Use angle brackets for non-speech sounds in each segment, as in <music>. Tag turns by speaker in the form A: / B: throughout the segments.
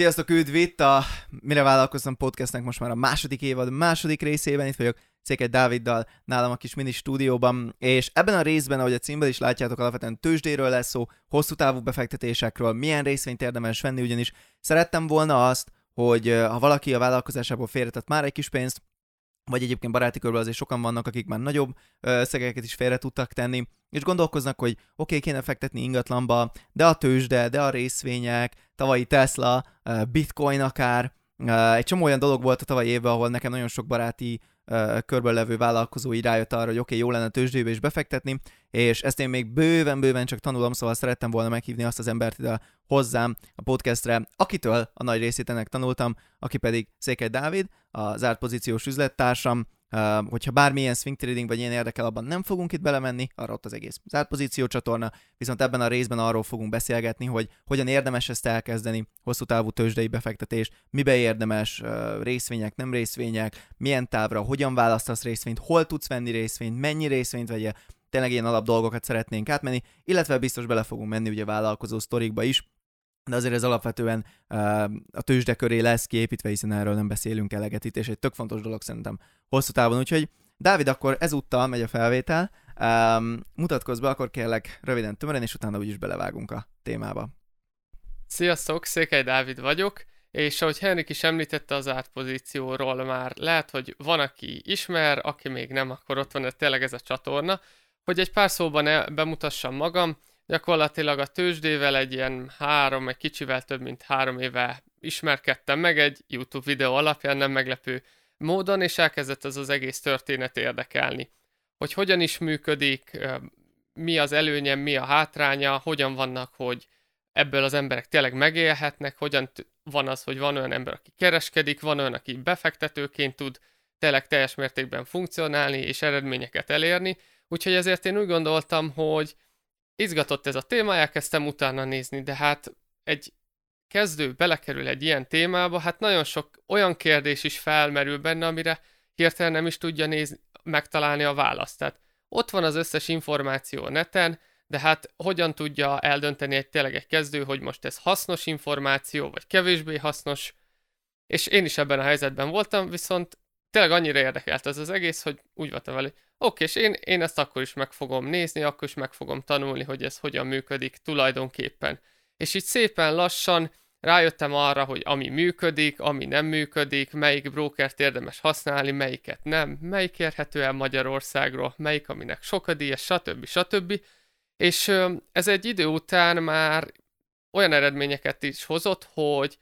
A: Sziasztok, üdv itt a Mire vállalkoztam podcastnek most már a második évad második részében. Itt vagyok Székely Dáviddal nálam a kis mini stúdióban, és ebben a részben, ahogy a címben is látjátok, alapvetően tőzsdéről lesz szó, hosszú távú befektetésekről, milyen részvényt érdemes venni, ugyanis szerettem volna azt, hogy ha valaki a vállalkozásából félretett már egy kis pénzt, vagy egyébként baráti körben azért sokan vannak, akik már nagyobb összegeket is félre tudtak tenni, és gondolkoznak, hogy oké, okay, kéne fektetni ingatlanba, de a tőzsde, de a részvények, tavalyi Tesla, bitcoin akár, egy csomó olyan dolog volt a tavalyi évben, ahol nekem nagyon sok baráti körben levő vállalkozói rájött arra, hogy oké, okay, jó lenne tőzsdébe is befektetni, és ezt én még bőven-bőven csak tanulom, szóval szerettem volna meghívni azt az embert ide hozzám a podcastre, akitől a nagy részét ennek tanultam, aki pedig Székely Dávid, a zárt pozíciós üzlettársam, Uh, hogyha bármilyen swing trading vagy ilyen érdekel, abban nem fogunk itt belemenni, arra ott az egész zárt pozíció csatorna, viszont ebben a részben arról fogunk beszélgetni, hogy hogyan érdemes ezt elkezdeni, hosszú távú tőzsdei befektetés, mibe érdemes, uh, részvények, nem részvények, milyen távra, hogyan választasz részvényt, hol tudsz venni részvényt, mennyi részvényt vegye, tényleg ilyen alap dolgokat szeretnénk átmenni, illetve biztos bele fogunk menni ugye vállalkozó sztorikba is, de azért ez alapvetően uh, a tőzsde köré lesz kiépítve, hiszen erről nem beszélünk eleget itt, és egy tök fontos dolog szerintem hosszú távon, úgyhogy Dávid, akkor ezúttal megy a felvétel, um, mutatkozz be, akkor kérlek röviden tömören, és utána úgyis belevágunk a témába.
B: Sziasztok, Székely Dávid vagyok, és ahogy Henrik is említette az átpozícióról már, lehet, hogy van, aki ismer, aki még nem, akkor ott van tényleg ez a csatorna, hogy egy pár szóban bemutassam magam, gyakorlatilag a tőzsdével egy ilyen három, egy kicsivel több mint három éve ismerkedtem meg egy YouTube videó alapján, nem meglepő módon, és elkezdett ez az egész történet érdekelni. Hogy hogyan is működik, mi az előnye, mi a hátránya, hogyan vannak, hogy ebből az emberek tényleg megélhetnek, hogyan van az, hogy van olyan ember, aki kereskedik, van olyan, aki befektetőként tud tényleg teljes mértékben funkcionálni és eredményeket elérni. Úgyhogy ezért én úgy gondoltam, hogy izgatott ez a téma, elkezdtem utána nézni, de hát egy kezdő belekerül egy ilyen témába, hát nagyon sok olyan kérdés is felmerül benne, amire hirtelen nem is tudja nézni, megtalálni a választ. Tehát ott van az összes információ a neten, de hát hogyan tudja eldönteni egy tényleg egy kezdő, hogy most ez hasznos információ, vagy kevésbé hasznos, és én is ebben a helyzetben voltam, viszont tényleg annyira érdekelt ez az egész, hogy úgy voltam vele, oké, és én, én ezt akkor is meg fogom nézni, akkor is meg fogom tanulni, hogy ez hogyan működik tulajdonképpen. És így szépen lassan rájöttem arra, hogy ami működik, ami nem működik, melyik brokert érdemes használni, melyiket nem, melyik érhető el Magyarországról, melyik aminek sokadíjas, stb. stb. És ez egy idő után már olyan eredményeket is hozott, hogy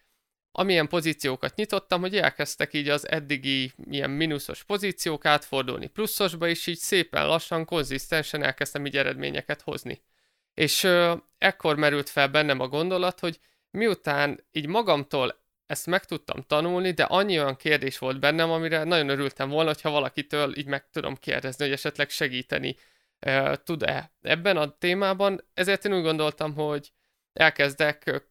B: amilyen pozíciókat nyitottam, hogy elkezdtek így az eddigi ilyen mínuszos pozíciók átfordulni pluszosba, és így szépen lassan, konzisztensen elkezdtem így eredményeket hozni. És ö, ekkor merült fel bennem a gondolat, hogy miután így magamtól ezt meg tudtam tanulni, de annyi olyan kérdés volt bennem, amire nagyon örültem volna, hogyha valakitől így meg tudom kérdezni, hogy esetleg segíteni uh, tud-e ebben a témában. Ezért én úgy gondoltam, hogy elkezdek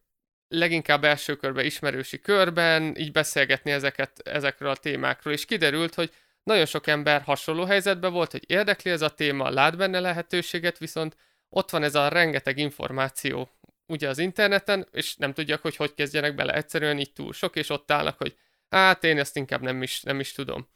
B: leginkább első körben ismerősi körben, így beszélgetni ezeket, ezekről a témákról, és kiderült, hogy nagyon sok ember hasonló helyzetben volt, hogy érdekli ez a téma, lát benne lehetőséget, viszont ott van ez a rengeteg információ ugye az interneten, és nem tudják, hogy hogy kezdjenek bele. Egyszerűen így túl sok, és ott állnak, hogy hát én ezt inkább nem is, nem is tudom.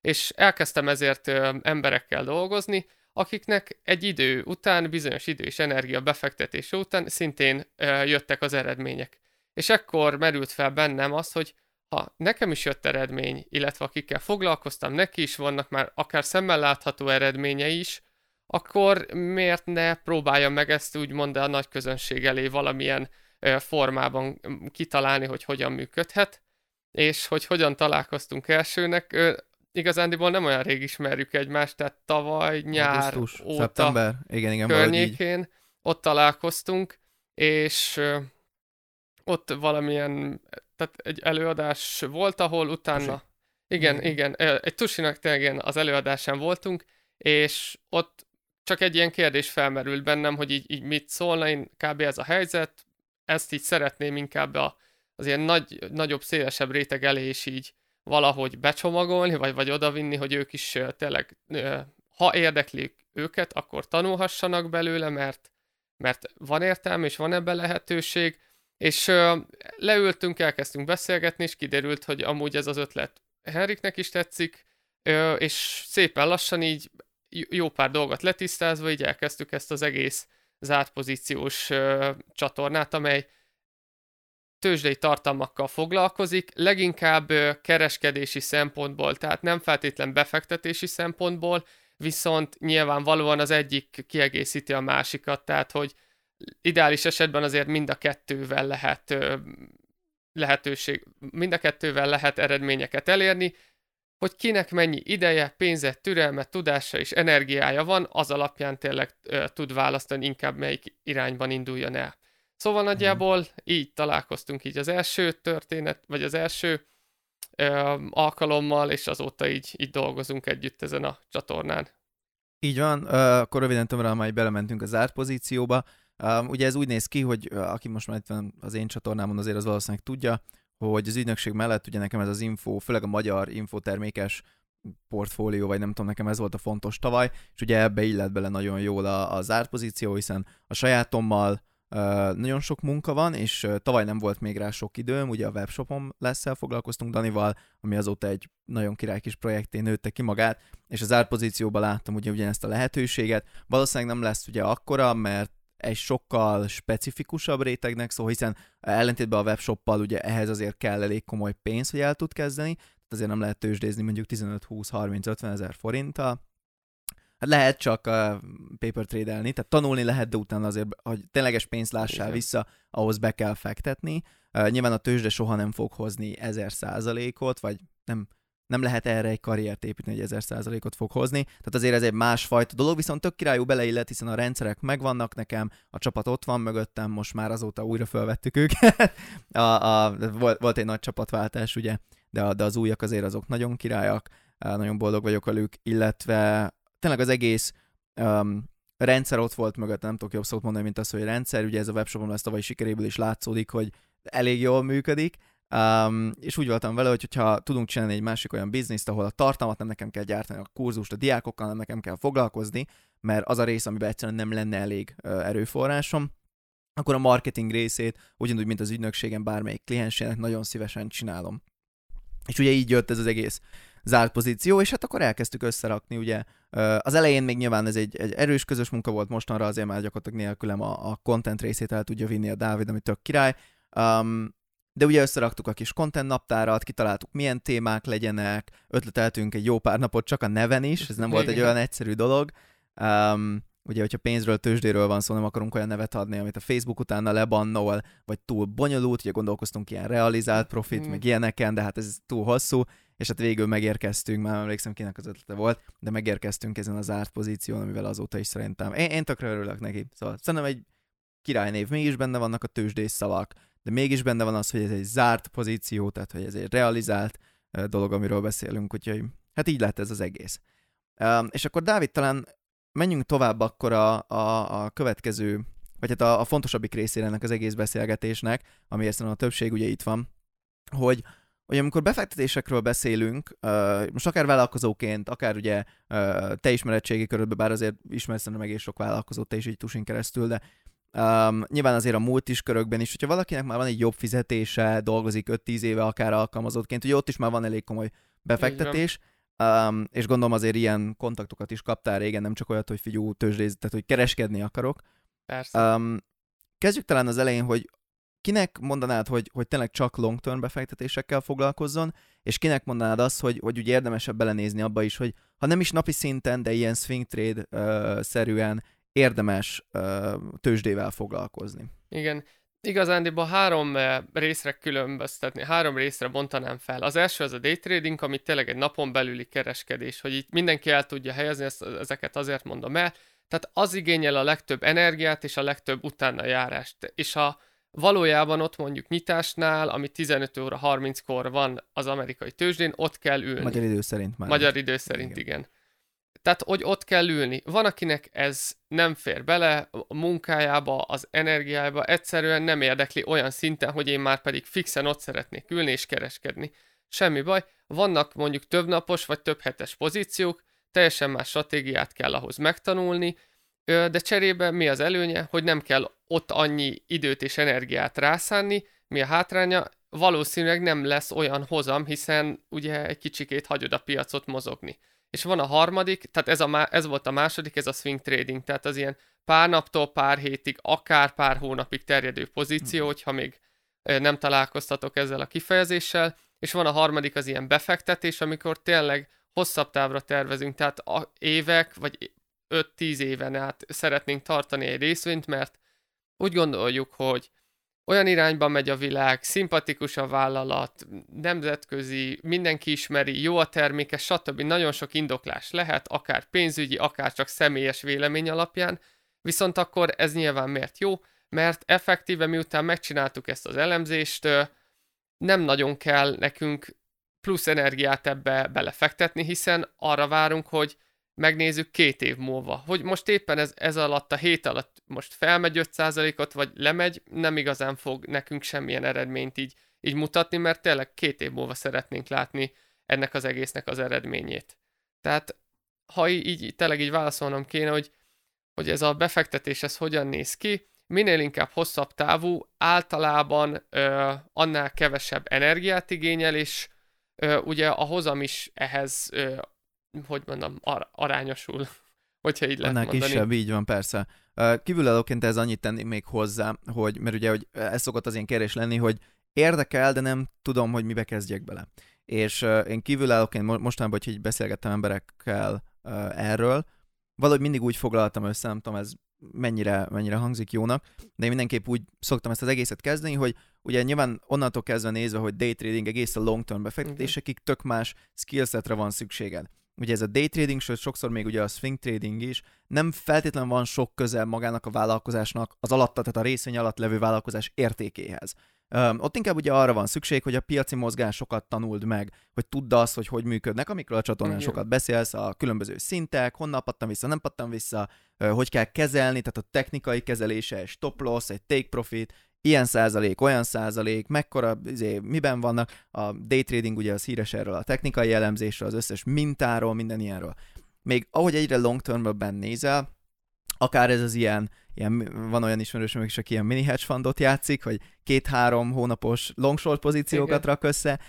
B: És elkezdtem ezért emberekkel dolgozni, akiknek egy idő után, bizonyos idő és energia befektetése után szintén jöttek az eredmények. És ekkor merült fel bennem az, hogy ha nekem is jött eredmény, illetve akikkel foglalkoztam, neki is vannak már akár szemmel látható eredményei is, akkor miért ne próbálja meg ezt úgymond a nagy közönség elé valamilyen formában kitalálni, hogy hogyan működhet, és hogy hogyan találkoztunk elsőnek. Igazándiból nem olyan rég ismerjük egymást, tehát tavaly nyár Augustus, óta
A: szeptember. Igen, igen,
B: környékén ott találkoztunk, és ott valamilyen, tehát egy előadás volt, ahol utána... Tusi. Igen, igen, igen, egy Tusinak tényleg az előadásán voltunk, és ott csak egy ilyen kérdés felmerült bennem, hogy így, így mit szólna, én kb. ez a helyzet, ezt így szeretném inkább a, az ilyen nagy, nagyobb, szélesebb réteg elé is így valahogy becsomagolni, vagy, vagy odavinni, hogy ők is tényleg, ha érdeklik őket, akkor tanulhassanak belőle, mert, mert van értelme, és van ebben lehetőség, És leültünk, elkezdtünk beszélgetni, és kiderült, hogy amúgy ez az ötlet Henriknek is tetszik, és szépen lassan így jó pár dolgot letisztázva, így elkezdtük ezt az egész zárt pozíciós csatornát, amely tőzsdei tartalmakkal foglalkozik, leginkább kereskedési szempontból, tehát nem feltétlen befektetési szempontból, viszont nyilvánvalóan az egyik kiegészíti a másikat, tehát hogy ideális esetben azért mind a kettővel lehet lehetőség, mind a kettővel lehet eredményeket elérni, hogy kinek mennyi ideje, pénze, türelme, tudása és energiája van, az alapján tényleg tud választani inkább melyik irányban induljon el. Szóval mhm. nagyjából így találkoztunk így az első történet, vagy az első ö, alkalommal, és azóta így, így dolgozunk együtt ezen a csatornán.
A: Így van, akkor röviden tömören már belementünk a zárt pozícióba. Ugye ez úgy néz ki, hogy aki most már itt van az én csatornámon, azért az valószínűleg tudja, hogy az ügynökség mellett ugye nekem ez az info, főleg a magyar infotermékes portfólió, vagy nem tudom, nekem ez volt a fontos tavaly, és ugye ebbe illet bele nagyon jól a, a zárt pozíció, hiszen a sajátommal uh, nagyon sok munka van, és tavaly nem volt még rá sok időm, ugye a webshopom lesz foglalkoztunk Danival, ami azóta egy nagyon király kis projekté nőtte ki magát, és az zárt pozícióban láttam ugye ugyanezt a lehetőséget. Valószínűleg nem lesz ugye akkora, mert egy sokkal specifikusabb rétegnek szól, hiszen ellentétben a webshoppal ugye ehhez azért kell elég komoly pénz, hogy el tud kezdeni, tehát azért nem lehet tőzsdézni mondjuk 15-20-30-50 ezer forinttal, lehet csak uh, paper trade-elni, tehát tanulni lehet, de utána azért, hogy tényleges pénzt lássál Igen. vissza, ahhoz be kell fektetni. Uh, nyilván a tőzsde soha nem fog hozni ezer százalékot, vagy nem nem lehet erre egy karriert építeni, hogy ezer százalékot fog hozni. Tehát azért ez egy másfajta dolog, viszont tök királyú beleillet, hiszen a rendszerek megvannak nekem, a csapat ott van mögöttem, most már azóta újra felvettük őket. <laughs> a, a, volt, volt egy nagy csapatváltás, ugye, de, de az újak azért azok nagyon királyak, nagyon boldog vagyok velük, illetve tényleg az egész um, rendszer ott volt mögött, nem tudok jobb szót mondani, mint az, hogy rendszer, ugye ez a webshopon lesz tavaly sikeréből is látszódik, hogy elég jól működik, Um, és úgy voltam vele, hogy ha tudunk csinálni egy másik olyan bizniszt, ahol a tartalmat nem nekem kell gyártani, a kurzust, a diákokkal nem nekem kell foglalkozni, mert az a rész, amiben egyszerűen nem lenne elég uh, erőforrásom, akkor a marketing részét, ugyanúgy, mint az ügynökségen bármelyik kliensének nagyon szívesen csinálom. És ugye így jött ez az egész zárt pozíció, és hát akkor elkezdtük összerakni, ugye az elején még nyilván ez egy, egy erős közös munka volt, mostanra azért már gyakorlatilag nélkülem a, a content részét el tudja vinni a Dávid, ami tök király. Um, de ugye összeraktuk a kis content naptárat, kitaláltuk milyen témák legyenek, ötleteltünk egy jó pár napot csak a neven is, ez nem volt egy olyan egyszerű dolog. Um, ugye, hogyha pénzről, tőzsdéről van szó, nem akarunk olyan nevet adni, amit a Facebook utána lebannol, vagy túl bonyolult, ugye gondolkoztunk ilyen realizált profit, mm. meg ilyeneken, de hát ez túl hosszú, és hát végül megérkeztünk, már emlékszem kinek az ötlete volt, de megérkeztünk ezen az zárt pozíción, amivel azóta is szerintem. Én, én tökre örülök neki. Szóval szerintem egy királynév, mégis benne vannak a tőzsdés szavak, de mégis benne van az, hogy ez egy zárt pozíció, tehát hogy ez egy realizált dolog, amiről beszélünk, úgyhogy hát így lett ez az egész. És akkor Dávid, talán menjünk tovább akkor a, a, a következő, vagy hát a, a fontosabbik részére ennek az egész beszélgetésnek, amiért szerintem a többség ugye itt van, hogy, hogy amikor befektetésekről beszélünk, most akár vállalkozóként, akár ugye te ismeretségi körödbe, bár azért ismersz meg egész sok vállalkozót, te is így tusin keresztül, de Um, nyilván azért a múlt is körökben is, hogyha valakinek már van egy jobb fizetése, dolgozik 5-10 éve akár alkalmazottként, ugye ott is már van elég komoly befektetés, um, és gondolom azért ilyen kontaktokat is kaptál régen, nem csak olyat, hogy figyú, tőzsdéz, tehát hogy kereskedni akarok.
B: Persze. Um,
A: kezdjük talán az elején, hogy kinek mondanád, hogy, hogy tényleg csak long-term befektetésekkel foglalkozzon, és kinek mondanád azt, hogy, hogy ugye érdemesebb belenézni abba is, hogy ha nem is napi szinten, de ilyen swing trade uh, szerűen érdemes uh, tőzsdével foglalkozni.
B: Igen. Igazándiból három részre különböztetni, három részre bontanám fel. Az első az a day trading, ami tényleg egy napon belüli kereskedés, hogy itt mindenki el tudja helyezni, ezt, ezeket azért mondom el. Tehát az igényel a legtöbb energiát és a legtöbb utána járást. És a valójában ott mondjuk nyitásnál, ami 15 óra 30-kor van az amerikai tőzsdén, ott kell ülni.
A: Magyar idő szerint már.
B: Magyar idő szerint, igen. igen. Tehát, hogy ott kell ülni. Van, akinek ez nem fér bele a munkájába, az energiájába, egyszerűen nem érdekli olyan szinten, hogy én már pedig fixen ott szeretnék ülni és kereskedni. Semmi baj, vannak mondjuk több vagy több hetes pozíciók, teljesen más stratégiát kell ahhoz megtanulni, de cserébe mi az előnye, hogy nem kell ott annyi időt és energiát rászánni, mi a hátránya, valószínűleg nem lesz olyan hozam, hiszen ugye egy kicsikét hagyod a piacot mozogni. És van a harmadik, tehát ez, a, ez volt a második, ez a swing trading, tehát az ilyen pár naptól pár hétig, akár pár hónapig terjedő pozíció, hmm. hogyha még nem találkoztatok ezzel a kifejezéssel, és van a harmadik az ilyen befektetés, amikor tényleg hosszabb távra tervezünk, tehát a évek, vagy 5-10 éven át szeretnénk tartani egy részvényt, mert úgy gondoljuk, hogy olyan irányba megy a világ, szimpatikus a vállalat, nemzetközi, mindenki ismeri, jó a terméke, stb. Nagyon sok indoklás lehet, akár pénzügyi, akár csak személyes vélemény alapján, viszont akkor ez nyilván miért jó? Mert effektíve miután megcsináltuk ezt az elemzést, nem nagyon kell nekünk plusz energiát ebbe belefektetni, hiszen arra várunk, hogy megnézzük két év múlva. Hogy most éppen ez, ez alatt a hét alatt most felmegy 5%-ot, vagy lemegy, nem igazán fog nekünk semmilyen eredményt így, így mutatni, mert tényleg két év múlva szeretnénk látni ennek az egésznek az eredményét. Tehát ha így, tényleg így válaszolnom kéne, hogy, hogy ez a befektetés ez hogyan néz ki, minél inkább hosszabb távú, általában ö, annál kevesebb energiát igényel, és ö, ugye a hozam is ehhez ö, hogy mondom, ar- arányosul, <laughs> hogyha így lehet
A: Annál
B: mondani.
A: kisebb, így van, persze. Kívülállóként ez annyit tenni még hozzá, hogy, mert ugye hogy ez szokott az én kérés lenni, hogy érdekel, de nem tudom, hogy mibe kezdjek bele. És én kívülállóként mostanában, hogy így beszélgettem emberekkel erről, valahogy mindig úgy foglaltam össze, nem tudom, ez mennyire, mennyire hangzik jónak, de én mindenképp úgy szoktam ezt az egészet kezdeni, hogy ugye nyilván onnantól kezdve nézve, hogy day trading egész a long term befektetésekig tök más skillsetre van szükséged ugye ez a day trading, sőt sokszor még ugye a swing trading is, nem feltétlenül van sok közel magának a vállalkozásnak az alatta, tehát a részvény alatt levő vállalkozás értékéhez. Um, ott inkább ugye arra van szükség, hogy a piaci mozgásokat tanuld meg, hogy tudd azt, hogy hogy működnek, amikről a csatornán Igen. sokat beszélsz, a különböző szintek, honnan pattam vissza, nem pattam vissza, hogy kell kezelni, tehát a technikai kezelése, egy stop loss, egy take profit, ilyen százalék, olyan százalék, mekkora, izé, miben vannak, a day trading ugye az híres erről a technikai elemzésről, az összes mintáról, minden ilyenről. Még ahogy egyre long termben nézel, akár ez az ilyen, ilyen van olyan ismerősöm is, aki ilyen mini hedge fundot játszik, hogy két-három hónapos long short pozíciókat Igen. rak össze,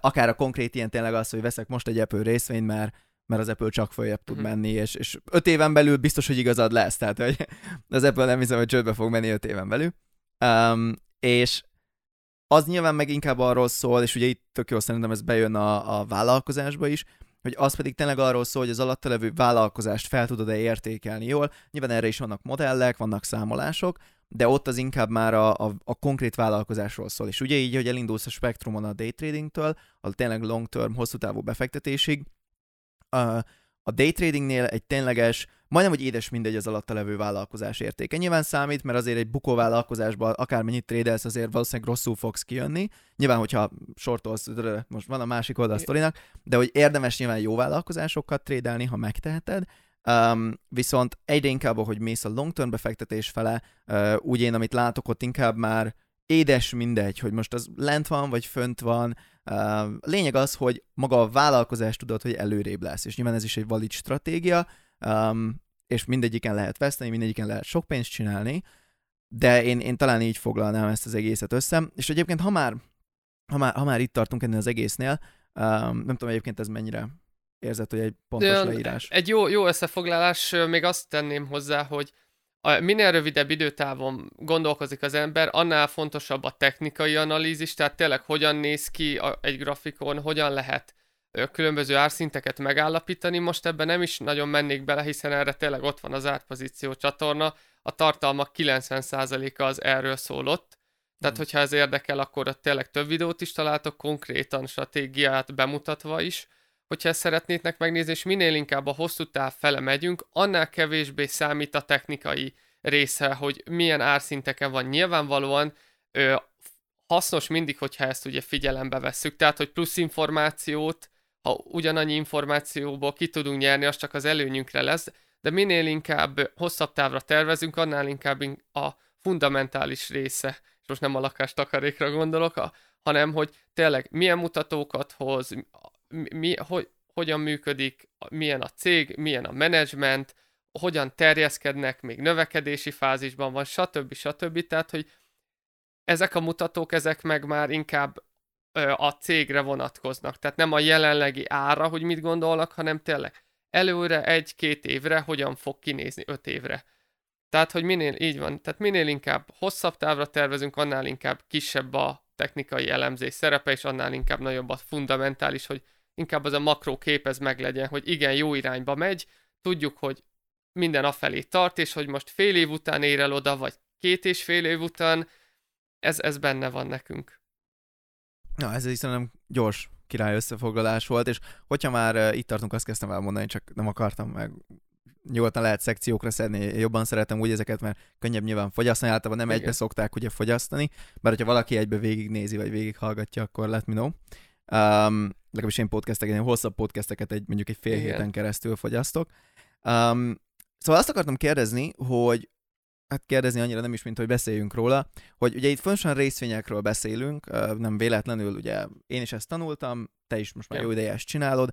A: akár a konkrét ilyen tényleg az, hogy veszek most egy Apple részvényt, mert mert az Apple csak följebb tud uh-huh. menni, és, és öt éven belül biztos, hogy igazad lesz, tehát hogy az Apple nem hiszem, hogy csődbe fog menni öt éven belül. Um, és az nyilván meg inkább arról szól, és ugye itt tök jó szerintem ez bejön a, a vállalkozásba is, hogy az pedig tényleg arról szól, hogy az alatta levő vállalkozást fel tudod-e értékelni jól. Nyilván erre is vannak modellek, vannak számolások, de ott az inkább már a, a, a konkrét vállalkozásról szól. És ugye így, hogy elindulsz a spektrumon a day tradingtől, a tényleg long term, hosszú távú befektetésig, a, a day tradingnél egy tényleges majdnem, hogy édes mindegy az alatta levő vállalkozás értéke. Nyilván számít, mert azért egy bukó vállalkozásban akármennyit trédelsz, azért valószínűleg rosszul fogsz kijönni. Nyilván, hogyha sortolsz, most van a másik oldal sztorinak, de hogy érdemes nyilván jó vállalkozásokat trédelni, ha megteheted, Um, viszont egyre inkább, hogy mész a long term befektetés fele, uh, úgy én, amit látok, ott inkább már édes mindegy, hogy most az lent van, vagy fönt van. Uh, lényeg az, hogy maga a vállalkozás tudod, hogy előrébb lesz, és nyilván ez is egy valid stratégia, um, és mindegyiken lehet veszteni, mindegyiken lehet sok pénzt csinálni, de én, én talán így foglalnám ezt az egészet össze. És egyébként, ha már, ha már, ha már itt tartunk ennél az egésznél, um, nem tudom egyébként ez mennyire érzett, hogy egy pontos de, leírás.
B: Egy jó, jó összefoglalás, még azt tenném hozzá, hogy a minél rövidebb időtávon gondolkozik az ember, annál fontosabb a technikai analízis, tehát tényleg hogyan néz ki a, egy grafikon, hogyan lehet különböző árszinteket megállapítani. Most ebben nem is nagyon mennék bele, hiszen erre tényleg ott van az árpozíció csatorna. A tartalmak 90%-a az erről szólott. Tehát, hmm. hogyha ez érdekel, akkor ott tényleg több videót is találtok, konkrétan stratégiát bemutatva is. Hogyha ezt szeretnétek megnézni, és minél inkább a hosszú táv fele megyünk, annál kevésbé számít a technikai része, hogy milyen árszinteken van. Nyilvánvalóan ö, hasznos mindig, hogyha ezt ugye figyelembe vesszük, tehát, hogy plusz információt ha ugyanannyi információból ki tudunk nyerni, az csak az előnyünkre lesz, de minél inkább hosszabb távra tervezünk, annál inkább a fundamentális része, és most nem a lakástakarékra gondolok, a, hanem hogy tényleg milyen mutatókat hoz, mi, hogy, hogyan működik, milyen a cég, milyen a menedzsment, hogyan terjeszkednek, még növekedési fázisban van, stb. stb. Tehát, hogy ezek a mutatók, ezek meg már inkább a cégre vonatkoznak. Tehát nem a jelenlegi ára, hogy mit gondolnak, hanem tényleg előre egy-két évre hogyan fog kinézni öt évre. Tehát, hogy minél, így van, tehát minél inkább hosszabb távra tervezünk, annál inkább kisebb a technikai elemzés szerepe, és annál inkább nagyobb a fundamentális, hogy inkább az a makró kép ez meglegyen, hogy igen, jó irányba megy, tudjuk, hogy minden afelé tart, és hogy most fél év után ér el oda, vagy két és fél év után, ez, ez benne van nekünk.
A: Na, ez is nem gyors király összefoglalás volt, és hogyha már uh, itt tartunk, azt kezdtem el mondani, csak nem akartam meg nyugodtan lehet szekciókra szedni, jobban szeretem úgy ezeket, mert könnyebb nyilván fogyasztani, általában nem Igen. egybe szokták ugye fogyasztani, mert hogyha valaki egybe végignézi, vagy végighallgatja, akkor let me know. Um, legalábbis én podcasteket, én hosszabb podcasteket egy, mondjuk egy fél Igen. héten keresztül fogyasztok. Um, szóval azt akartam kérdezni, hogy hát kérdezni annyira nem is, mint hogy beszéljünk róla, hogy ugye itt fontosan részvényekről beszélünk, nem véletlenül, ugye én is ezt tanultam, te is most már jó ideje ezt csinálod,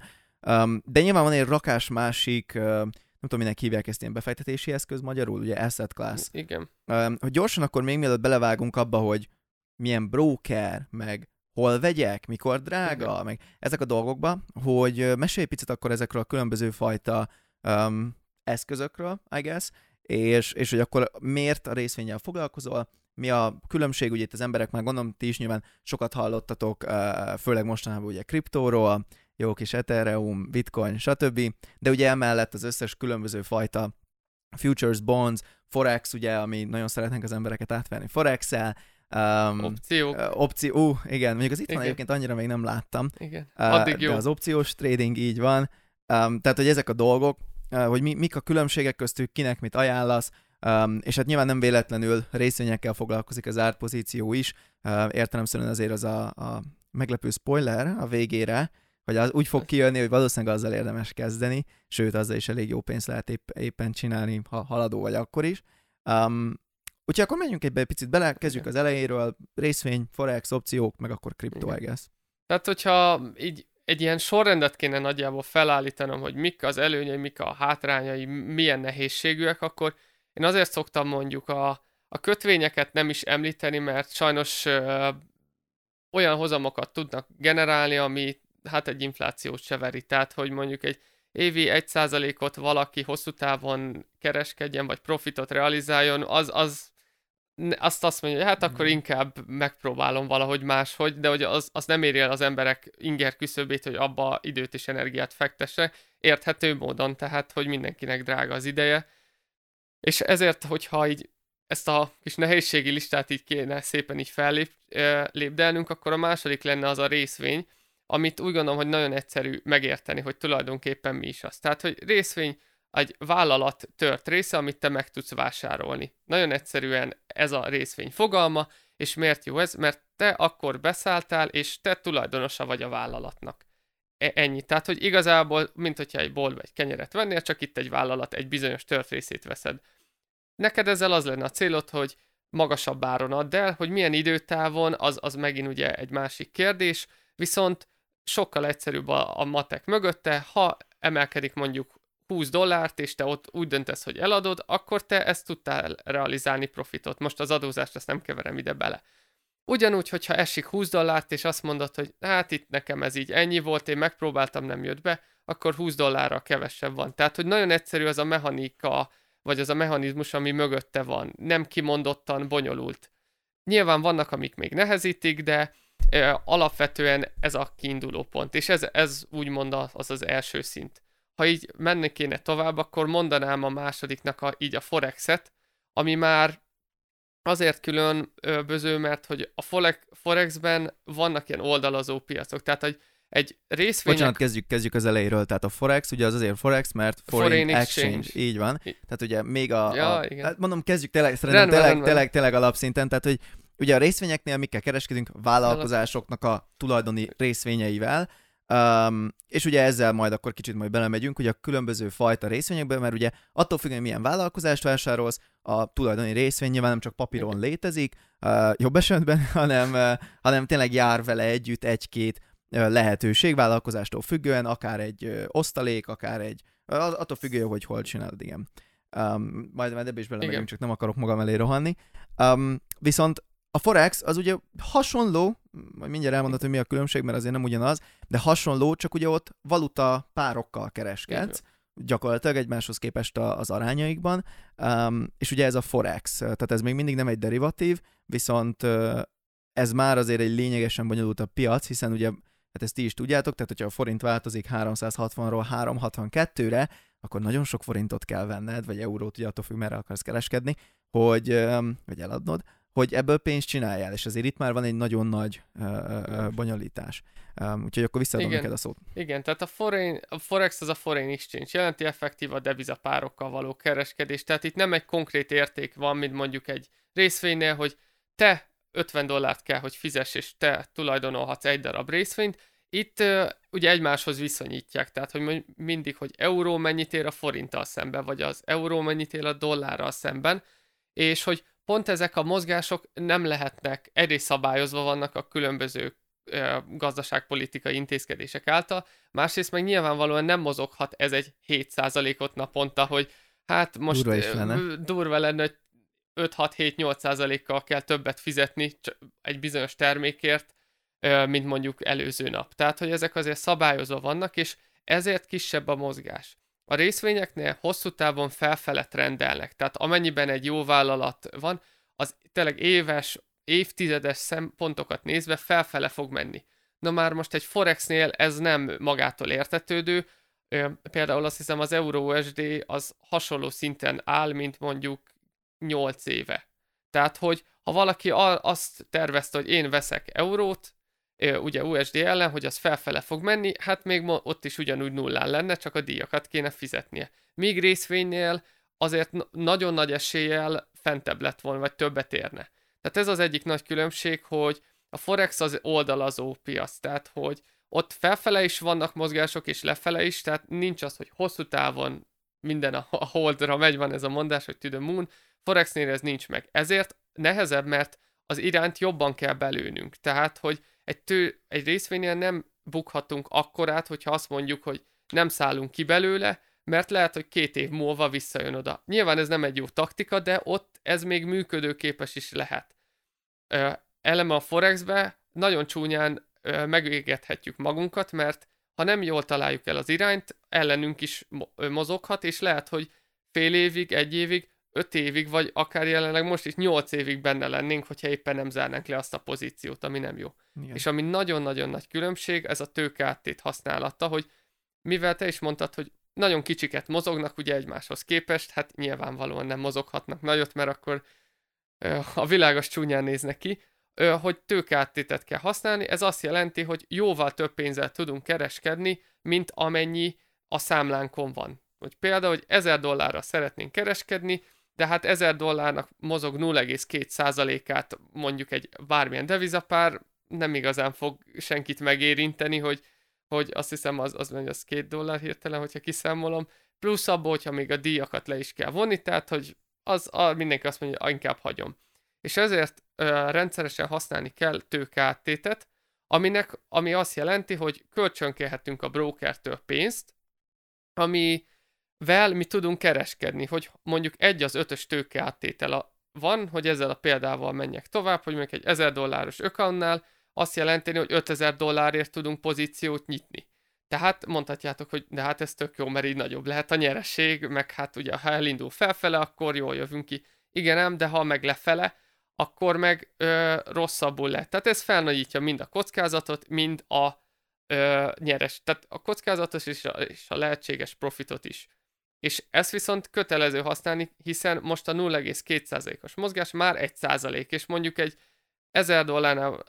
A: de nyilván van egy rakás másik, nem tudom, minek hívják ezt ilyen befektetési eszköz magyarul, ugye asset class.
B: Igen.
A: Hogy gyorsan akkor még mielőtt belevágunk abba, hogy milyen broker, meg hol vegyek, mikor drága, Igen. meg ezek a dolgokba, hogy mesélj picit akkor ezekről a különböző fajta um, eszközökről, I guess, és, és hogy akkor miért a részvényel foglalkozol, mi a különbség, ugye itt az emberek már gondolom, ti is nyilván sokat hallottatok, főleg mostanában ugye kriptóról, jó kis Ethereum, Bitcoin, stb. De ugye emellett az összes különböző fajta futures, bonds, forex, ugye, ami nagyon szeretnénk az embereket átvenni forex-el,
B: Um, Opciók.
A: Uh, opció, uh, igen, mondjuk az itt van egyébként annyira még nem láttam.
B: Igen, addig uh, jó.
A: De az opciós trading így van. Um, tehát, hogy ezek a dolgok, hogy mi, mik a különbségek köztük, kinek mit ajánlasz, Um, és hát nyilván nem véletlenül részvényekkel foglalkozik az árpozíció is, uh, értelemszerűen azért az a, a meglepő spoiler a végére, hogy az úgy fog kijönni, hogy valószínűleg azzal érdemes kezdeni, sőt, azzal is elég jó pénzt lehet épp, éppen csinálni, ha haladó vagy akkor is. Um, úgyhogy akkor menjünk egy picit bele, kezdjük az elejéről, részvény, forex, opciók, meg akkor kriptó, I guess.
B: Tehát, hogyha így egy ilyen sorrendet kéne nagyjából felállítanom, hogy mik az előnyei, mik a hátrányai, milyen nehézségűek, akkor én azért szoktam mondjuk a, a kötvényeket nem is említeni, mert sajnos ö, olyan hozamokat tudnak generálni, ami hát egy inflációt se. Tehát, hogy mondjuk egy évi 1%-ot valaki hosszú távon kereskedjen, vagy profitot realizáljon, az, az azt azt mondja, hogy hát akkor mhm. inkább megpróbálom valahogy máshogy, de hogy az, az nem éri el az emberek inger küszöbét, hogy abba időt és energiát fektesse, érthető módon, tehát, hogy mindenkinek drága az ideje. És ezért, hogyha így ezt a kis nehézségi listát így kéne szépen így fellépdelnünk, akkor a második lenne az a részvény, amit úgy gondolom, hogy nagyon egyszerű megérteni, hogy tulajdonképpen mi is az. Tehát, hogy részvény egy vállalat tört része, amit te meg tudsz vásárolni. Nagyon egyszerűen ez a részvény fogalma, és miért jó ez? Mert te akkor beszálltál, és te tulajdonosa vagy a vállalatnak. E- ennyi. Tehát, hogy igazából, mint hogyha egy boltba egy kenyeret vennél, csak itt egy vállalat egy bizonyos tört részét veszed. Neked ezzel az lenne a célod, hogy magasabb áron add el, hogy milyen időtávon, az, az megint ugye egy másik kérdés, viszont sokkal egyszerűbb a, a matek mögötte, ha emelkedik mondjuk 20 dollárt, és te ott úgy döntesz, hogy eladod, akkor te ezt tudtál realizálni profitot. Most az adózást ezt nem keverem ide bele. Ugyanúgy, hogyha esik 20 dollárt, és azt mondod, hogy hát itt nekem ez így ennyi volt, én megpróbáltam, nem jött be, akkor 20 dollárra kevesebb van. Tehát, hogy nagyon egyszerű az a mechanika, vagy az a mechanizmus, ami mögötte van. Nem kimondottan bonyolult. Nyilván vannak, amik még nehezítik, de e, alapvetően ez a kiinduló pont, és ez, ez úgymond az az első szint ha így menni kéne tovább, akkor mondanám a másodiknak a, így a Forexet, ami már azért különböző, mert hogy a Forexben vannak ilyen oldalazó piacok, tehát hogy egy részvény.
A: Bocsánat, kezdjük, kezdjük az elejéről. Tehát a Forex, ugye az azért Forex, mert Foreign, foreign exchange. exchange. Így van. Tehát ugye még a... Ja, a igen. Hát mondom, kezdjük tényleg, szerintem rendben, tényleg, rendben. tényleg, tényleg alapszinten. Tehát, hogy ugye a részvényeknél mikkel kereskedünk? Vállalkozásoknak a tulajdoni részvényeivel. Um, és ugye ezzel majd akkor kicsit majd belemegyünk, hogy a különböző fajta részvényekben, mert ugye attól függően, milyen vállalkozást vásárolsz, a tulajdoni részvény nyilván nem csak papíron létezik, uh, jobb esetben, <laughs> hanem, uh, hanem tényleg jár vele együtt egy-két uh, lehetőség vállalkozástól függően, akár egy uh, osztalék, akár egy, uh, attól függően, hogy hol csinálod, igen. Um, majd, majd ebbe is belemegyünk, csak nem akarok magam elé rohanni. Um, viszont a Forex az ugye hasonló, majd mindjárt elmondod, hogy mi a különbség, mert azért nem ugyanaz, de hasonló, csak ugye ott valuta párokkal kereskedsz, gyakorlatilag egymáshoz képest az arányaikban, um, és ugye ez a Forex, tehát ez még mindig nem egy derivatív, viszont ez már azért egy lényegesen bonyolultabb piac, hiszen ugye, hát ezt ti is tudjátok, tehát hogyha a forint változik 360-ról 362-re, akkor nagyon sok forintot kell venned, vagy eurót, ugye attól függ, merre akarsz kereskedni, hogy, vagy eladnod, hogy ebből pénzt csináljál, és azért itt már van egy nagyon nagy uh, uh, bonyolítás. Um, úgyhogy akkor visszaadom neked a szót.
B: Igen, tehát a, foreign, a Forex az a foreign exchange, jelenti effektív a devizapárokkal való kereskedés, tehát itt nem egy konkrét érték van, mint mondjuk egy részvénynél, hogy te 50 dollárt kell, hogy fizess, és te tulajdonolhatsz egy darab részvényt, itt uh, ugye egymáshoz viszonyítják, tehát hogy mindig, hogy euró mennyit ér a forinttal szemben, vagy az euró mennyit ér a dollárral szemben, és hogy pont ezek a mozgások nem lehetnek, egyrészt szabályozva vannak a különböző gazdaságpolitikai intézkedések által, másrészt meg nyilvánvalóan nem mozoghat ez egy 7%-ot naponta, hogy hát most durva, lenne. durva lenne, hogy 5-6-7-8%-kal kell többet fizetni egy bizonyos termékért, mint mondjuk előző nap. Tehát, hogy ezek azért szabályozva vannak, és ezért kisebb a mozgás. A részvényeknél hosszú távon felfele rendelnek, tehát amennyiben egy jó vállalat van, az tényleg éves, évtizedes szempontokat nézve felfele fog menni. Na már most egy Forexnél ez nem magától értetődő, például azt hiszem az Euro az hasonló szinten áll, mint mondjuk 8 éve. Tehát, hogy ha valaki azt tervezte, hogy én veszek eurót, ugye USD ellen, hogy az felfele fog menni, hát még ott is ugyanúgy nullán lenne, csak a díjakat kéne fizetnie. Míg részvénynél azért nagyon nagy eséllyel fentebb lett volna, vagy többet érne. Tehát ez az egyik nagy különbség, hogy a Forex az oldalazó piac, tehát hogy ott felfele is vannak mozgások, és lefele is, tehát nincs az, hogy hosszú távon minden a holdra megy, van ez a mondás, hogy to the moon, Forexnél ez nincs meg. Ezért nehezebb, mert az iránt jobban kell belőnünk. Tehát, hogy egy, tő, egy részvénynél nem bukhatunk akkorát, hogyha azt mondjuk, hogy nem szállunk ki belőle, mert lehet, hogy két év múlva visszajön oda. Nyilván ez nem egy jó taktika, de ott ez még működőképes is lehet. Ö, eleme a Forexbe nagyon csúnyán ö, megégethetjük magunkat, mert ha nem jól találjuk el az irányt, ellenünk is mozoghat, és lehet, hogy fél évig, egy évig öt évig, vagy akár jelenleg most is nyolc évig benne lennénk, hogyha éppen nem zárnánk le azt a pozíciót, ami nem jó. Igen. És ami nagyon-nagyon nagy különbség, ez a tőkeáttét használata, hogy mivel te is mondtad, hogy nagyon kicsiket mozognak ugye egymáshoz képest, hát nyilvánvalóan nem mozoghatnak nagyot, mert akkor a világos csúnyán néznek ki, hogy tőkeáttétet kell használni, ez azt jelenti, hogy jóval több pénzzel tudunk kereskedni, mint amennyi a számlánkon van. Hogy például, hogy 1000 dollárra szeretnénk kereskedni, de hát 1000 dollárnak mozog 0,2%-át mondjuk egy bármilyen devizapár, nem igazán fog senkit megérinteni, hogy, hogy azt hiszem az, az, az két dollár hirtelen, hogyha kiszámolom, plusz abból, hogyha még a díjakat le is kell vonni, tehát hogy az, a, mindenki azt mondja, hogy inkább hagyom. És ezért ö, rendszeresen használni kell tőkeáttétet, aminek, ami azt jelenti, hogy kölcsönkérhetünk a brokertől pénzt, ami vel mi tudunk kereskedni, hogy mondjuk egy az ötös tőke áttétel van, hogy ezzel a példával menjek tovább, hogy mondjuk egy 1000 dolláros ökannál azt jelenteni, hogy 5000 dollárért tudunk pozíciót nyitni. Tehát mondhatjátok, hogy de hát ez tök jó, mert így nagyobb lehet a nyereség, meg hát ugye ha elindul felfele, akkor jól jövünk ki. Igen, nem, de ha meg lefele, akkor meg ö, rosszabbul lett. Tehát ez felnagyítja mind a kockázatot, mind a ö, nyeres. Tehát a kockázatos és a, és a lehetséges profitot is. És ezt viszont kötelező használni, hiszen most a 0,2%-os mozgás már 1%, és mondjuk egy 1000 dollárnál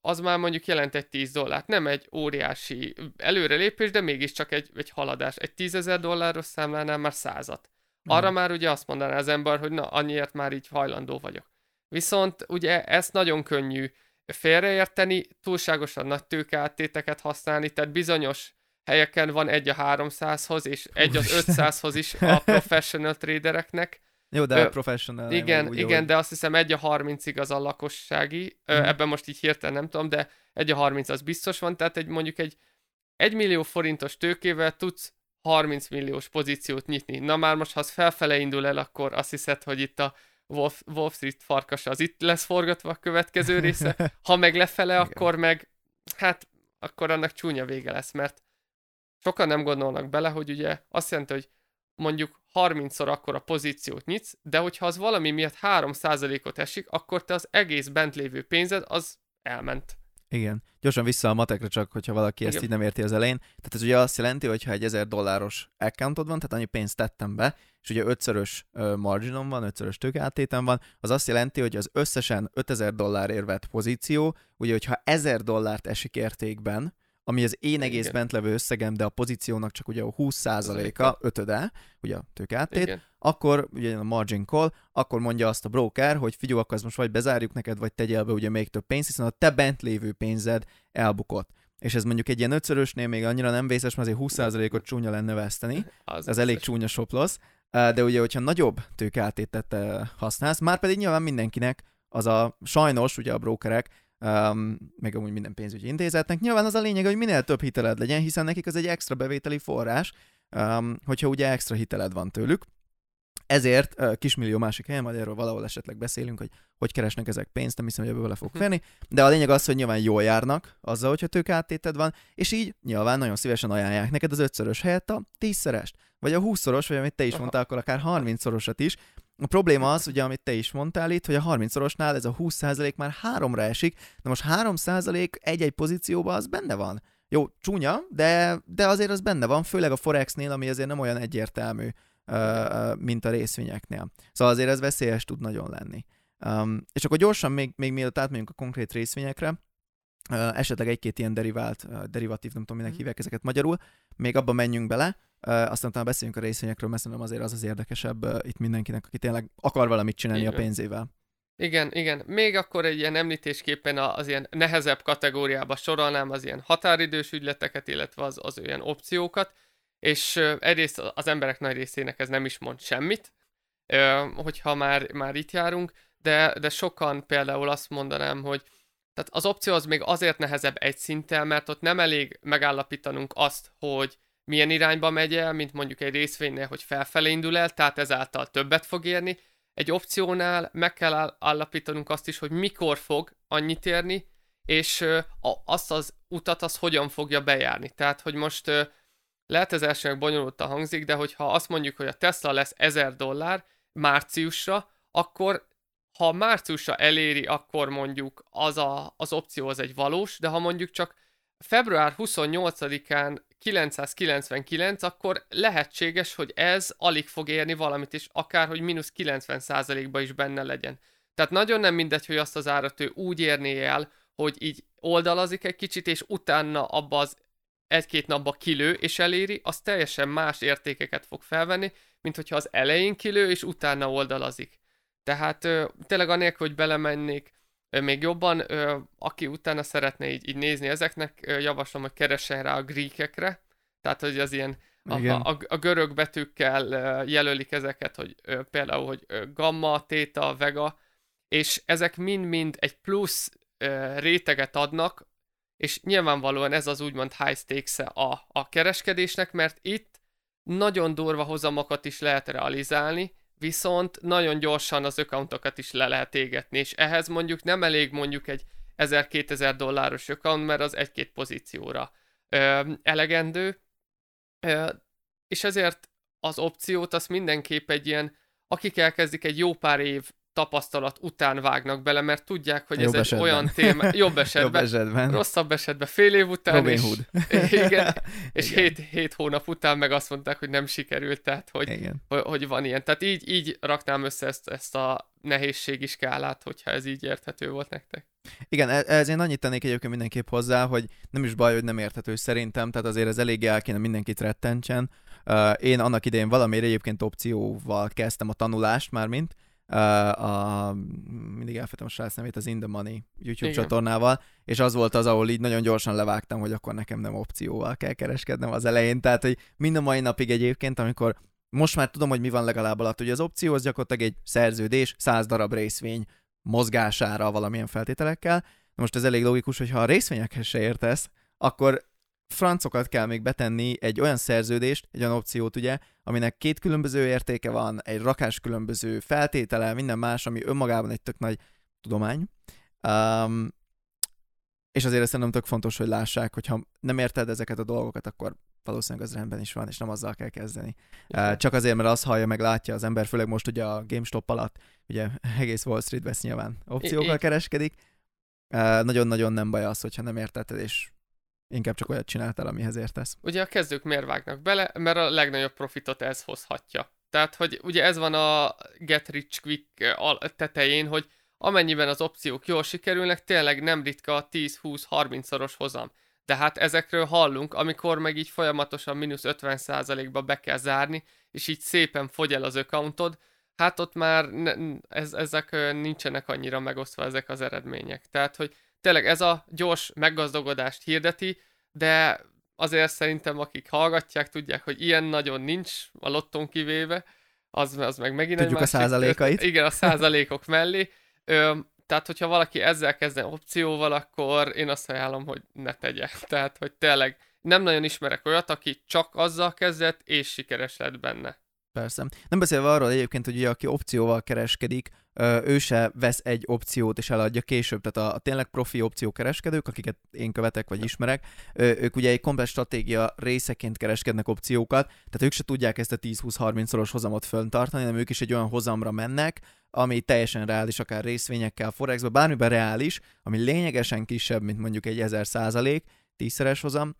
B: az már mondjuk jelent egy 10 dollárt. Nem egy óriási előrelépés, de mégiscsak egy, egy haladás. Egy 10 ezer dolláros számlánál már százat. Arra mm. már ugye azt mondaná az ember, hogy na, annyiért már így hajlandó vagyok. Viszont ugye ezt nagyon könnyű félreérteni, túlságosan nagy tőkeáttéteket használni, tehát bizonyos helyeken van egy a 300-hoz, és egy az 500-hoz is a <laughs> professional tradereknek.
A: Jó, de Ö, professional.
B: Igen, úgy, igen, úgy. de azt hiszem egy a 30-ig az a lakossági. Ö, mm. Ebben most így hirtelen nem tudom, de egy a 30 az biztos van, tehát egy mondjuk egy 1 millió forintos tőkével tudsz 30 milliós pozíciót nyitni. Na már most, ha az felfele indul el, akkor azt hiszed, hogy itt a Wolf, Wolf Street farkas az itt lesz forgatva a következő része. <laughs> Ha meg lefele, akkor meg, hát, akkor annak csúnya vége lesz, mert sokan nem gondolnak bele, hogy ugye azt jelenti, hogy mondjuk 30-szor akkor a pozíciót nyitsz, de hogyha az valami miatt 3%-ot esik, akkor te az egész bent lévő pénzed az elment.
A: Igen. Gyorsan vissza a matekra csak, hogyha valaki Igen. ezt így nem érti az elején. Tehát ez ugye azt jelenti, hogy ha egy 1000 dolláros accountod van, tehát annyi pénzt tettem be, és ugye ötszörös marginom van, ötszörös tőkeáttétem van, az azt jelenti, hogy az összesen 5000 dollárért vett pozíció, ugye hogyha 1000 dollárt esik értékben, ami az én egész Igen. bent levő összegem, de a pozíciónak csak ugye a 20%-a, ötöde, ugye a tőkeáttét, Igen. akkor ugye a margin call, akkor mondja azt a broker, hogy figyelj, akkor ezt most vagy bezárjuk neked, vagy tegyél be ugye még több pénzt, hiszen a te bent lévő pénzed elbukott. És ez mondjuk egy ilyen ötszörösnél még annyira nem vészes, mert azért 20%-ot csúnya lenne veszteni. Az ez elég csúnya soplosz. De ugye, hogyha nagyobb tőkeáttétet használsz, már pedig nyilván mindenkinek az a sajnos, ugye a brokerek um, meg amúgy minden pénzügyi intézetnek. Nyilván az a lényeg, hogy minél több hiteled legyen, hiszen nekik az egy extra bevételi forrás, um, hogyha ugye extra hiteled van tőlük. Ezért uh, kismillió másik helyen, majd erről valahol esetleg beszélünk, hogy hogy keresnek ezek pénzt, nem hiszem, hogy ebből bele fog férni, mhm. de a lényeg az, hogy nyilván jól járnak azzal, hogyha tőkeáttéted van, és így nyilván nagyon szívesen ajánlják neked az ötszörös helyett a tízszerest, vagy a húszszoros, vagy amit te is mondtál, akkor akár harmincszorosat is, a probléma az, ugye, amit te is mondtál itt, hogy a 30-szorosnál ez a 20% már háromra esik, de most 3% egy-egy pozícióban az benne van. Jó, csúnya, de, de azért az benne van, főleg a Forexnél, ami azért nem olyan egyértelmű, mint a részvényeknél. Szóval azért ez veszélyes tud nagyon lenni. Um, és akkor gyorsan, még, még mielőtt átmegyünk a konkrét részvényekre, esetleg egy-két ilyen derivált, derivatív, nem tudom, minek mm. hívják ezeket magyarul, még abba menjünk bele, aztán utána beszéljünk a részvényekről, mert szerintem azért az az érdekesebb itt mindenkinek, aki tényleg akar valamit csinálni igen. a pénzével.
B: Igen, igen. Még akkor egy ilyen említésképpen az ilyen nehezebb kategóriába sorolnám az ilyen határidős ügyleteket, illetve az, az olyan opciókat, és egyrészt az emberek nagy részének ez nem is mond semmit, hogyha már, már itt járunk, de, de sokan például azt mondanám, hogy tehát az opció az még azért nehezebb egy szinten, mert ott nem elég megállapítanunk azt, hogy milyen irányba megy el, mint mondjuk egy részvénynél, hogy felfelé indul el, tehát ezáltal többet fog érni. Egy opciónál meg kell állapítanunk azt is, hogy mikor fog annyit érni, és azt az utat az hogyan fogja bejárni. Tehát, hogy most lehet ez elsőnek bonyolultan hangzik, de hogyha azt mondjuk, hogy a Tesla lesz 1000 dollár márciusra, akkor ha márciusra eléri, akkor mondjuk az a, az opció az egy valós, de ha mondjuk csak február 28-án 999, akkor lehetséges, hogy ez alig fog érni valamit, és akár, hogy mínusz 90%-ba is benne legyen. Tehát nagyon nem mindegy, hogy azt az árat ő úgy érné el, hogy így oldalazik egy kicsit, és utána abba az egy-két napba kilő és eléri, az teljesen más értékeket fog felvenni, mint hogyha az elején kilő, és utána oldalazik. Tehát ö, tényleg anélkül, hogy belemennék még jobban, aki utána szeretne így, így nézni ezeknek, javaslom, hogy keressen rá a gríkekre, tehát hogy az ilyen a, a, a görög betűkkel jelölik ezeket, hogy például, hogy gamma, theta, vega, és ezek mind-mind egy plusz réteget adnak, és nyilvánvalóan ez az úgymond high stakes -e a, a kereskedésnek, mert itt nagyon durva hozamokat is lehet realizálni, viszont nagyon gyorsan az accountokat is le lehet égetni, és ehhez mondjuk nem elég mondjuk egy 1000-2000 dolláros account, mert az egy-két pozícióra ö, elegendő, ö, és ezért az opciót az mindenképp egy ilyen, akik elkezdik egy jó pár év tapasztalat után vágnak bele, mert tudják, hogy jobb ez esetben. egy olyan téma, jobb <laughs> esetben, jobb esetben, rosszabb esetben fél év után,
A: Robin és, Hood. <laughs>
B: igen, <laughs> és igen. Hét, hét hónap után meg azt mondták, hogy nem sikerült, tehát hogy, igen. hogy, hogy van ilyen. Tehát így, így raknám össze ezt, ezt a nehézségi skálát, hogyha ez így érthető volt nektek.
A: Igen, e- ez én annyit tennék egyébként mindenképp hozzá, hogy nem is baj, hogy nem érthető szerintem, tehát azért ez eléggé el kéne mindenkit rettentsen. Uh, én annak idején valamiért egyébként opcióval kezdtem a tanulást már, mint a, mindig elfetem a srác nevét, az In the Money YouTube Igen. csatornával, és az volt az, ahol így nagyon gyorsan levágtam, hogy akkor nekem nem opcióval kell kereskednem az elején, tehát hogy mind a mai napig egyébként, amikor most már tudom, hogy mi van legalább alatt, hogy az opció az gyakorlatilag egy szerződés, száz darab részvény mozgására valamilyen feltételekkel. Most ez elég logikus, hogy ha a részvényekhez se értesz, akkor francokat kell még betenni egy olyan szerződést, egy olyan opciót ugye, aminek két különböző értéke van, egy rakás különböző feltétele, minden más, ami önmagában egy tök nagy tudomány. Um, és azért szerintem tök fontos, hogy lássák, hogyha nem érted ezeket a dolgokat, akkor valószínűleg az rendben is van, és nem azzal kell kezdeni. Uh, csak azért, mert azt hallja, meg látja az ember, főleg most ugye a GameStop alatt, ugye <laughs> egész Wall Street vesz nyilván opciókkal kereskedik. Uh, nagyon-nagyon nem baj az, hogyha nem értetted, és inkább csak olyat csináltál, amihez értesz.
B: Ugye a kezdők miért vágnak bele, mert a legnagyobb profitot ez hozhatja. Tehát, hogy ugye ez van a Get Rich Quick tetején, hogy amennyiben az opciók jól sikerülnek, tényleg nem ritka a 10-20-30 szoros hozam. De hát ezekről hallunk, amikor meg így folyamatosan mínusz 50%-ba be kell zárni, és így szépen fogy el az accountod, hát ott már ne, ez, ezek nincsenek annyira megosztva ezek az eredmények. Tehát, hogy tényleg ez a gyors meggazdagodást hirdeti, de azért szerintem akik hallgatják, tudják, hogy ilyen nagyon nincs a lotton kivéve, az, az meg megint
A: Tudjuk
B: egy
A: a százalékait. <laughs>
B: Igen, a százalékok mellé. Ö, tehát, hogyha valaki ezzel kezdene opcióval, akkor én azt ajánlom, hogy ne tegye. <laughs> Tehát, hogy tényleg nem nagyon ismerek olyat, aki csak azzal kezdett, és sikeres lett benne.
A: Persze. Nem beszélve arról egyébként, hogy ugye, aki opcióval kereskedik, ő se vesz egy opciót és eladja később. Tehát a, a tényleg profi opciókereskedők, akiket én követek vagy ismerek, ők ugye egy komplet stratégia részeként kereskednek opciókat, tehát ők se tudják ezt a 10-20-30 szoros hozamot föntartani, hanem ők is egy olyan hozamra mennek, ami teljesen reális, akár részvényekkel, forexbe, bármiben reális, ami lényegesen kisebb, mint mondjuk egy 1000 százalék, tízszeres hozam,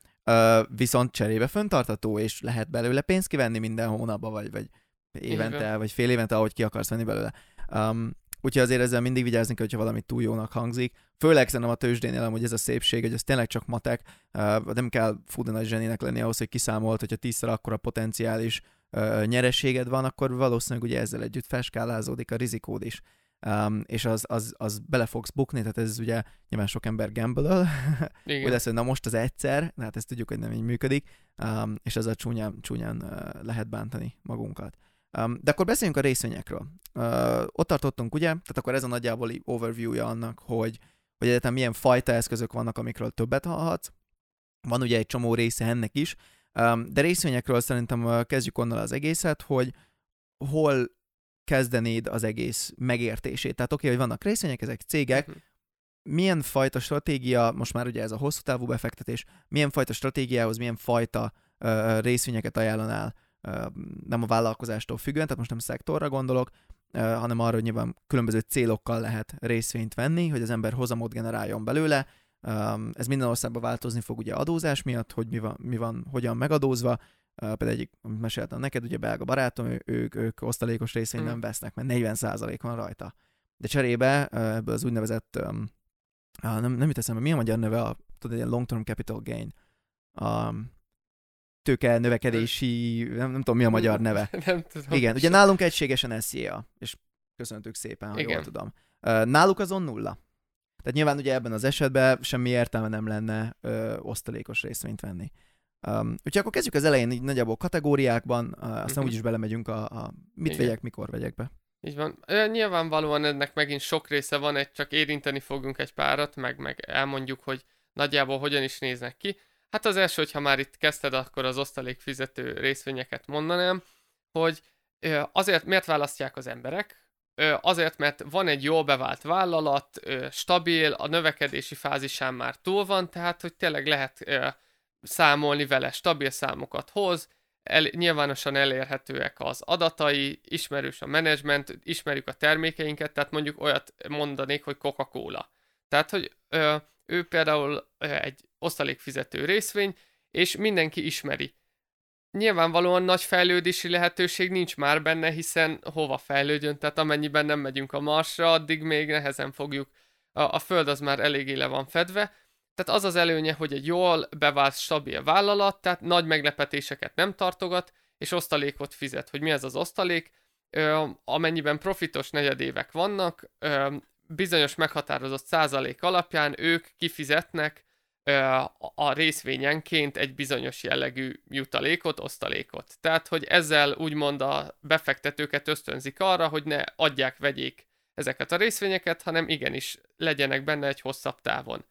A: viszont cserébe föntartató, és lehet belőle pénzt kivenni minden hónapban, vagy, vagy évente, vagy fél évente, ahogy ki akarsz venni belőle. Um, úgyhogy azért ezzel mindig vigyázni kell, hogyha valami túl jónak hangzik. Főleg szerintem a tőzsdénél hogy ez a szépség, hogy ez tényleg csak matek, uh, nem kell fúda nagy zsenének lenni ahhoz, hogy kiszámolt, hogyha tízszer akkora potenciális uh, nyereséged van, akkor valószínűleg ugye ezzel együtt felskálázódik a rizikód is. Um, és az, az, az bele fogsz bukni, tehát ez ugye nyilván sok ember gamble <laughs> hogy lesz, hogy na most az egyszer, hát ezt tudjuk, hogy nem így működik, um, és ezzel csúnyán, csúnyán uh, lehet bántani magunkat. Um, de akkor beszéljünk a részvényekről. Uh, ott tartottunk, ugye? Tehát akkor ez a nagyjából overview-ja annak, hogy, hogy egyetem milyen fajta eszközök vannak, amikről többet hallhatsz. Van ugye egy csomó része ennek is, um, de részvényekről szerintem uh, kezdjük onnan az egészet, hogy hol kezdenéd az egész megértését. Tehát oké, okay, hogy vannak részvények, ezek cégek, uh-huh. milyen fajta stratégia, most már ugye ez a hosszú távú befektetés, milyen fajta stratégiához, milyen fajta uh, részvényeket ajánlanál nem a vállalkozástól függően, tehát most nem szektorra gondolok, hanem arra, hogy nyilván különböző célokkal lehet részvényt venni, hogy az ember hozamot generáljon belőle. Ez minden országban változni fog ugye adózás miatt, hogy mi van, mi van hogyan megadózva. Például egyik, amit meséltem neked, ugye belga barátom, ők, ők osztalékos részvényt hmm. nem vesznek, mert 40% van rajta. De cserébe ebből az úgynevezett, nem, nem jut eszembe, mi a magyar neve, a, tudod, egy long term capital gain. Um, tőke növekedési, nem, nem tudom mi a magyar neve. <laughs>
B: nem tudom.
A: Igen, ugye nálunk egységesen SZIA, és köszöntük szépen, ha Igen. jól tudom. Náluk azon nulla. Tehát nyilván ugye ebben az esetben semmi értelme nem lenne ö, osztalékos részvényt venni. Um, úgyhogy akkor kezdjük az elején így nagyjából kategóriákban, uh, aztán uh-huh. úgyis belemegyünk a, a mit Igen. vegyek, mikor vegyek be.
B: Így van. Nyilvánvalóan ennek megint sok része van, egy csak érinteni fogunk egy párat, meg, meg elmondjuk, hogy nagyjából hogyan is néznek ki. Hát az első, hogyha már itt kezdted, akkor az osztalék fizető részvényeket mondanám, hogy azért miért választják az emberek? Azért, mert van egy jól bevált vállalat, stabil, a növekedési fázisán már túl van, tehát hogy tényleg lehet számolni vele, stabil számokat hoz, el, nyilvánosan elérhetőek az adatai, ismerős a menedzsment, ismerjük a termékeinket, tehát mondjuk olyat mondanék, hogy Coca-Cola. Tehát, hogy ö, ő például egy osztalékfizető részvény, és mindenki ismeri. Nyilvánvalóan nagy fejlődési lehetőség nincs már benne, hiszen hova fejlődjön, tehát amennyiben nem megyünk a Marsra, addig még nehezen fogjuk. A, a Föld az már eléggé le van fedve, tehát az az előnye, hogy egy jól bevált, stabil vállalat, tehát nagy meglepetéseket nem tartogat, és osztalékot fizet. Hogy mi ez az osztalék? Ö, amennyiben profitos negyedévek vannak, ö, bizonyos meghatározott százalék alapján ők kifizetnek a részvényenként egy bizonyos jellegű jutalékot, osztalékot. Tehát, hogy ezzel úgymond a befektetőket ösztönzik arra, hogy ne adják, vegyék ezeket a részvényeket, hanem igenis legyenek benne egy hosszabb távon.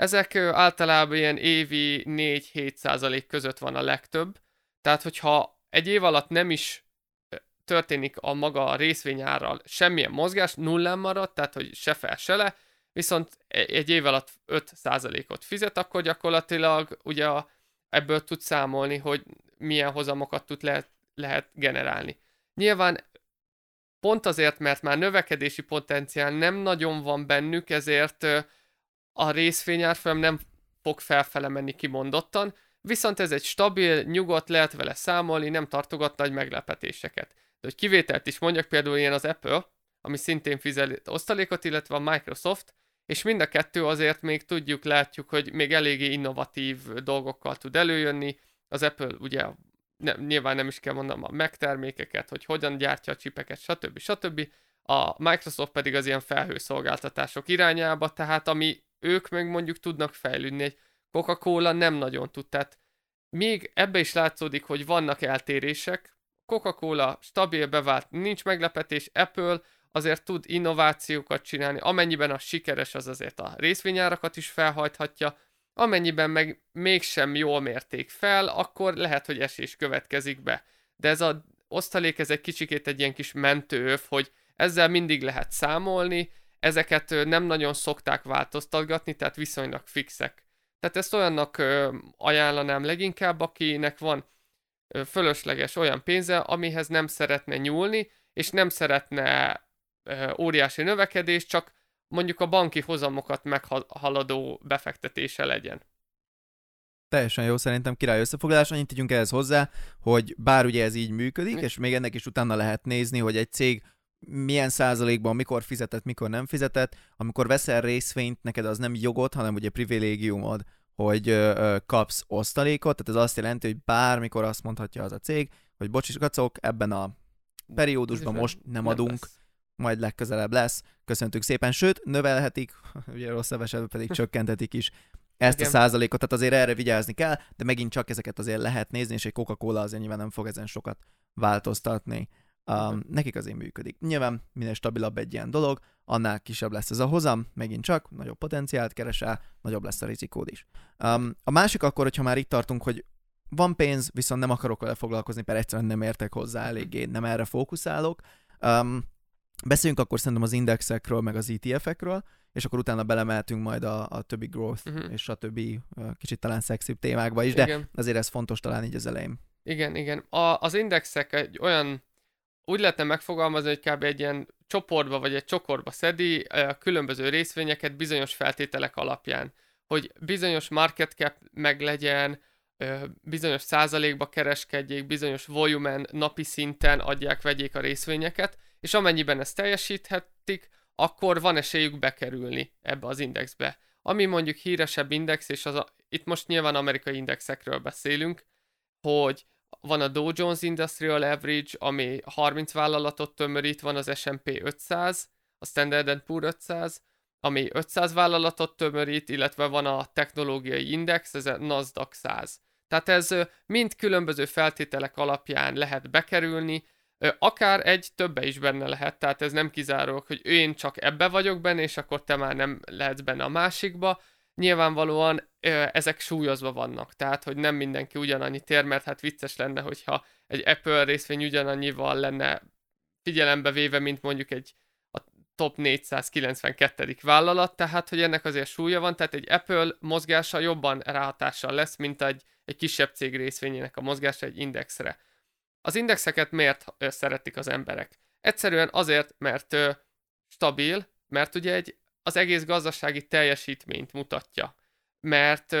B: Ezek általában ilyen évi 4-7% között van a legtöbb. Tehát, hogyha egy év alatt nem is történik a maga részvényárral semmilyen mozgás, nullán marad, tehát hogy se fel, se le, viszont e, egy év alatt 5%-ot fizet, akkor gyakorlatilag ugye ebből tud számolni, hogy milyen hozamokat tud lehet, lehet generálni. Nyilván pont azért, mert már növekedési potenciál nem nagyon van bennük, ezért a részvényárfolyam nem fog felfele menni kimondottan, viszont ez egy stabil, nyugodt, lehet vele számolni, nem tartogat nagy meglepetéseket. De hogy kivételt is mondjak, például ilyen az Apple, ami szintén fizet osztalékot, illetve a Microsoft, és mind a kettő azért még tudjuk, látjuk, hogy még eléggé innovatív dolgokkal tud előjönni. Az Apple ugye ne, nyilván nem is kell mondanom a megtermékeket, hogy hogyan gyártja a csipeket, stb. stb. A Microsoft pedig az ilyen felhőszolgáltatások irányába, tehát ami ők meg mondjuk tudnak fejlődni, egy Coca-Cola nem nagyon tud, tehát még ebbe is látszódik, hogy vannak eltérések, Coca-Cola stabil bevált, nincs meglepetés, Apple azért tud innovációkat csinálni, amennyiben az sikeres, az azért a részvényárakat is felhajthatja, amennyiben meg mégsem jól mérték fel, akkor lehet, hogy esés következik be. De ez az osztalék, ez egy kicsikét egy ilyen kis mentőöv, hogy ezzel mindig lehet számolni, ezeket nem nagyon szokták változtatgatni, tehát viszonylag fixek. Tehát ezt olyannak ajánlanám leginkább, akinek van fölösleges olyan pénze, amihez nem szeretne nyúlni, és nem szeretne óriási növekedés, csak mondjuk a banki hozamokat meghaladó befektetése legyen.
A: Teljesen jó, szerintem király összefoglalás. Annyit tegyünk ehhez hozzá, hogy bár ugye ez így működik, Mi? és még ennek is utána lehet nézni, hogy egy cég milyen százalékban, mikor fizetett, mikor nem fizetett. Amikor veszel részvényt, neked az nem jogod, hanem ugye privilégiumod, hogy ö, kapsz osztalékot, tehát ez azt jelenti, hogy bármikor azt mondhatja az a cég, hogy bocsis, kacok, ebben a periódusban most nem, nem adunk, lesz. majd legközelebb lesz. Köszöntük szépen, sőt, növelhetik, <laughs> ugye rossz esetben pedig <laughs> csökkentetik is ezt Igen. a százalékot, tehát azért erre vigyázni kell, de megint csak ezeket azért lehet nézni, és egy Coca-Cola azért nyilván nem fog ezen sokat változtatni. Um, nekik azért működik. Nyilván minél stabilabb egy ilyen dolog, annál kisebb lesz ez a hozam, megint csak nagyobb potenciált keresel, nagyobb lesz a rizikód is. Um, a másik akkor, hogyha már itt tartunk, hogy van pénz, viszont nem akarok vele foglalkozni, mert egyszerűen nem értek hozzá eléggé, nem erre fókuszálok. Um, beszéljünk akkor szerintem az indexekről, meg az ETF-ekről, és akkor utána belemeltünk majd a, a többi growth uh-huh. és a többi uh, kicsit talán szexibb témákba is, de igen. azért ez fontos talán így az elején.
B: Igen, igen. A, az indexek egy olyan úgy lehetne megfogalmazni, hogy kb. egy ilyen csoportba vagy egy csokorba szedi a különböző részvényeket bizonyos feltételek alapján. Hogy bizonyos market cap meg legyen, bizonyos százalékba kereskedjék, bizonyos volumen napi szinten adják, vegyék a részvényeket, és amennyiben ezt teljesíthetik, akkor van esélyük bekerülni ebbe az indexbe. Ami mondjuk híresebb index, és az a, itt most nyilván amerikai indexekről beszélünk, hogy van a Dow Jones Industrial Average, ami 30 vállalatot tömörít, van az S&P 500, a Standard Poor 500, ami 500 vállalatot tömörít, illetve van a technológiai index, ez a Nasdaq 100. Tehát ez mind különböző feltételek alapján lehet bekerülni, akár egy többe is benne lehet, tehát ez nem kizárólag, hogy én csak ebbe vagyok benne, és akkor te már nem lehetsz benne a másikba, nyilvánvalóan ezek súlyozva vannak, tehát hogy nem mindenki ugyanannyi tér, mert hát vicces lenne, hogyha egy Apple részvény ugyanannyival lenne figyelembe véve, mint mondjuk egy a top 492. vállalat, tehát hogy ennek azért súlya van, tehát egy Apple mozgása jobban ráhatással lesz, mint egy, egy kisebb cég részvényének a mozgása egy indexre. Az indexeket miért szeretik az emberek? Egyszerűen azért, mert stabil, mert ugye egy az egész gazdasági teljesítményt mutatja. Mert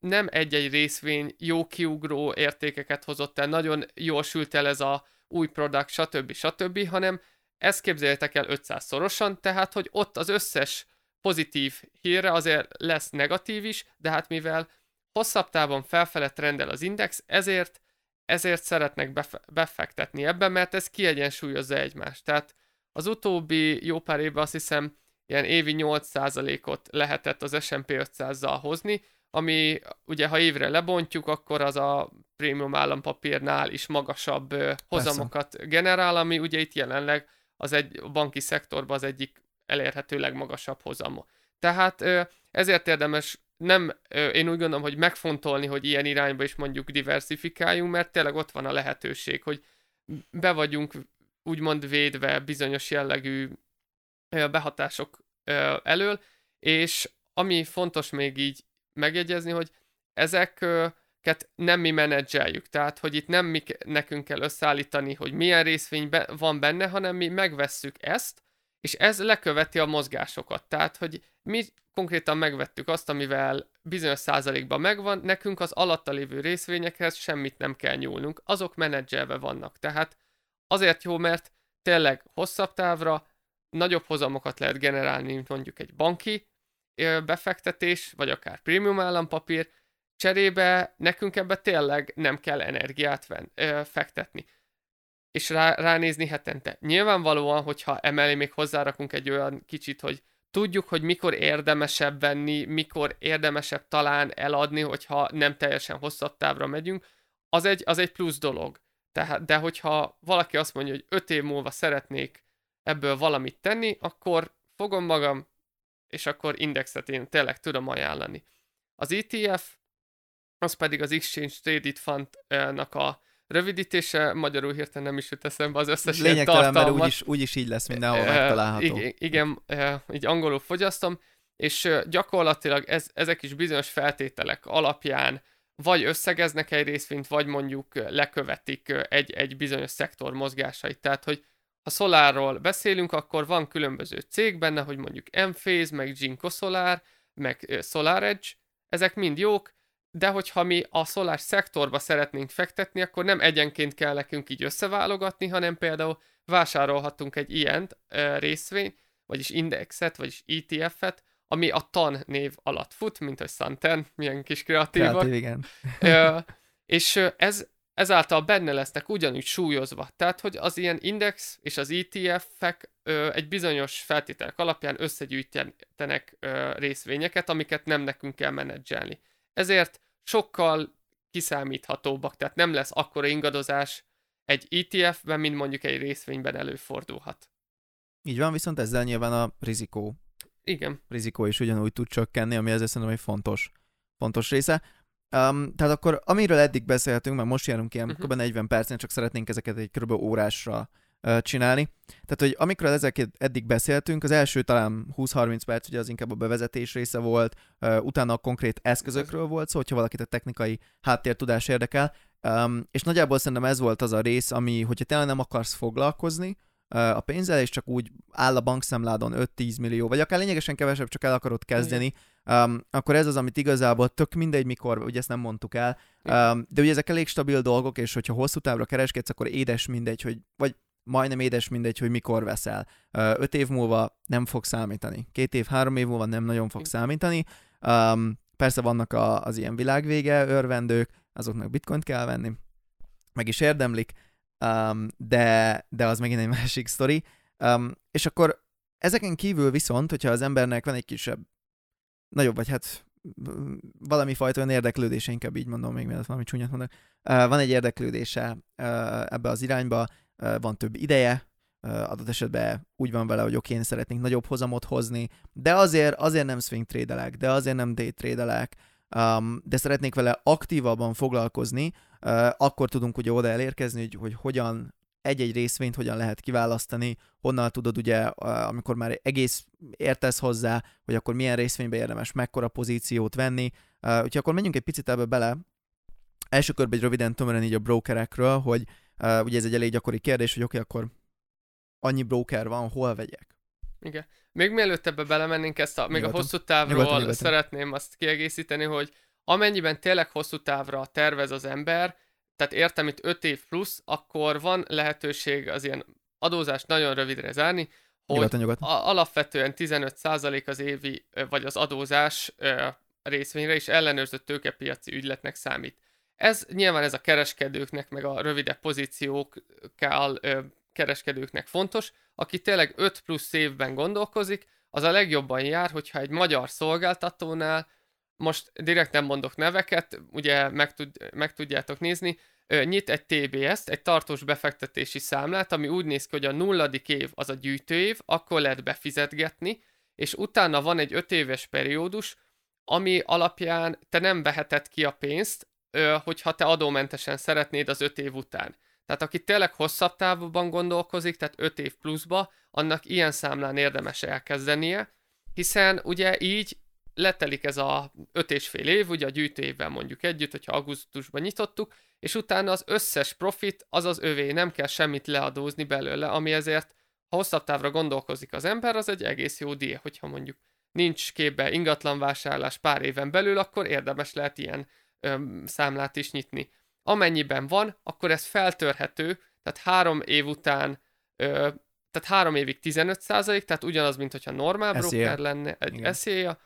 B: nem egy-egy részvény jó kiugró értékeket hozott el, nagyon jól sült el ez a új product, stb. stb., hanem ezt képzeljétek el 500 szorosan, tehát hogy ott az összes pozitív hírre azért lesz negatív is, de hát mivel hosszabb távon felfele trendel az index, ezért ezért szeretnek befe- befektetni ebben, mert ez kiegyensúlyozza egymást. Tehát az utóbbi jó pár évben azt hiszem ilyen évi 8%-ot lehetett az S&P 500-zal hozni, ami ugye ha évre lebontjuk, akkor az a prémium állampapírnál is magasabb hozamokat Persze. generál, ami ugye itt jelenleg az egy a banki szektorban az egyik elérhető legmagasabb hozam. Tehát ezért érdemes nem, én úgy gondolom, hogy megfontolni, hogy ilyen irányba is mondjuk diversifikáljunk, mert tényleg ott van a lehetőség, hogy be vagyunk úgymond védve bizonyos jellegű behatások elől, és ami fontos még így megjegyezni, hogy ezeket nem mi menedzseljük, tehát hogy itt nem mi nekünk kell összeállítani, hogy milyen részvény van benne, hanem mi megvesszük ezt, és ez leköveti a mozgásokat. Tehát, hogy mi konkrétan megvettük azt, amivel bizonyos százalékban megvan, nekünk az alatta lévő részvényekhez semmit nem kell nyúlnunk, azok menedzselve vannak. Tehát azért jó, mert tényleg hosszabb távra nagyobb hozamokat lehet generálni, mint mondjuk egy banki befektetés, vagy akár prémium állampapír, cserébe nekünk ebbe tényleg nem kell energiát ven, ö, fektetni. És rá, ránézni hetente. Nyilvánvalóan, hogyha emellé még hozzárakunk egy olyan kicsit, hogy tudjuk, hogy mikor érdemesebb venni, mikor érdemesebb talán eladni, hogyha nem teljesen hosszabb távra megyünk, az egy, az egy plusz dolog. Tehát, de hogyha valaki azt mondja, hogy öt év múlva szeretnék ebből valamit tenni, akkor fogom magam, és akkor indexet én tényleg tudom ajánlani. Az ETF, az pedig az Exchange Traded Fund-nak a rövidítése, magyarul hirtelen nem is jut eszembe az összes
A: Lényegtelen, mert úgyis, úgyis így lesz mindenhol e, megtalálható.
B: Igen, igen e, így angolul fogyasztom, és gyakorlatilag ez, ezek is bizonyos feltételek alapján vagy összegeznek egy részvényt, vagy mondjuk lekövetik egy, egy bizonyos szektor mozgásait. Tehát, hogy ha Solarról beszélünk, akkor van különböző cég benne, hogy mondjuk Enphase, meg Jinko Solar, meg SolarEdge, ezek mind jók, de hogyha mi a szolás szektorba szeretnénk fektetni, akkor nem egyenként kell nekünk így összeválogatni, hanem például vásárolhatunk egy ilyen részvény, vagyis indexet, vagyis ETF-et, ami a TAN név alatt fut, mint hogy Santen, milyen kis kreatívak.
A: Kreatív, igen.
B: e, és ez, ezáltal benne lesznek ugyanúgy súlyozva. Tehát, hogy az ilyen index és az ETF-ek ö, egy bizonyos feltételek alapján összegyűjtenek ö, részvényeket, amiket nem nekünk kell menedzselni. Ezért sokkal kiszámíthatóbbak, tehát nem lesz akkora ingadozás egy ETF-ben, mint mondjuk egy részvényben előfordulhat.
A: Így van, viszont ezzel nyilván a rizikó.
B: Igen.
A: Rizikó is ugyanúgy tud csökkenni, ami ezzel szerintem egy fontos, fontos része. Um, tehát akkor amiről eddig beszéltünk, mert most járunk ilyen uh-huh. kb. 40 percen, csak szeretnénk ezeket egy kb. órásra uh, csinálni. Tehát, hogy amikor ezeket eddig beszéltünk, az első talán 20-30 perc, ugye az inkább a bevezetés része volt, uh, utána a konkrét eszközökről volt szó, hogyha valakit a technikai háttértudás érdekel, um, és nagyjából szerintem ez volt az a rész, ami, hogyha tényleg nem akarsz foglalkozni, a pénzzel, és csak úgy áll a bankszámládon 5-10 millió, vagy akár lényegesen kevesebb, csak el akarod kezdeni, um, akkor ez az, amit igazából tök mindegy mikor, ugye ezt nem mondtuk el, um, de ugye ezek elég stabil dolgok, és hogyha hosszú távra kereskedsz, akkor édes mindegy, hogy, vagy majdnem édes mindegy, hogy mikor veszel. Uh, öt év múlva nem fog számítani. Két év, három év múlva nem nagyon fog számítani. Um, persze vannak a, az ilyen világvége örvendők, azoknak bitcoint kell venni, meg is érdemlik, um, de, de az megint egy <laughs> másik sztori. Um, és akkor ezeken kívül viszont, hogyha az embernek van egy kisebb, nagyobb, vagy hát valami fajta olyan érdeklődése, inkább így mondom, még mielőtt valami csúnyat mondok, van egy érdeklődése ebbe az irányba, van több ideje, adott esetben úgy van vele, hogy oké, én szeretnénk nagyobb hozamot hozni, de azért, azért nem swing trédelek, de azért nem day trédelek, um, de szeretnék vele aktívabban foglalkozni, akkor tudunk ugye oda elérkezni, hogy, hogy hogyan egy-egy részvényt hogyan lehet kiválasztani, honnan tudod ugye, amikor már egész értesz hozzá, hogy akkor milyen részvénybe érdemes mekkora pozíciót venni. Úgyhogy akkor menjünk egy picit ebbe bele. Első körben egy röviden tömören így a brokerekről, hogy ugye ez egy elég gyakori kérdés, hogy oké, okay, akkor annyi broker van, hol vegyek?
B: Igen. Még mielőtt ebbe belemennénk ezt, a, még nyugodtan. a hosszú távról nyugodtan, nyugodtan. szeretném azt kiegészíteni, hogy amennyiben tényleg hosszú távra tervez az ember, tehát értem itt 5 év plusz, akkor van lehetőség az ilyen adózást nagyon rövidre zárni, hogy nyugodtan, nyugodtan. A, alapvetően 15% az évi, vagy az adózás részvényre is ellenőrzött tőkepiaci ügyletnek számít. Ez nyilván ez a kereskedőknek, meg a rövidebb pozíciókkal kereskedőknek fontos, aki tényleg 5 plusz évben gondolkozik, az a legjobban jár, hogyha egy magyar szolgáltatónál, most direkt nem mondok neveket, ugye meg, tud, meg tudjátok nézni, nyit egy TBS-t, egy tartós befektetési számlát, ami úgy néz ki, hogy a nulladik év az a gyűjtőév, akkor lehet befizetgetni, és utána van egy öt éves periódus, ami alapján te nem veheted ki a pénzt, hogyha te adómentesen szeretnéd az öt év után. Tehát aki tényleg hosszabb távban gondolkozik, tehát 5 év pluszba, annak ilyen számlán érdemes elkezdenie, hiszen ugye így letelik ez a 5 és fél év, ugye a gyűjtőévben mondjuk együtt, hogyha augusztusban nyitottuk, és utána az összes profit az az övé, nem kell semmit leadózni belőle, ami ezért, ha hosszabb távra gondolkozik az ember, az egy egész jó díj, hogyha mondjuk nincs képbe ingatlan vásárlás pár éven belül, akkor érdemes lehet ilyen öm, számlát is nyitni. Amennyiben van, akkor ez feltörhető, tehát három év után, ö, tehát három évig 15% tehát ugyanaz, mint hogyha normál broker lenne, egy eszéja.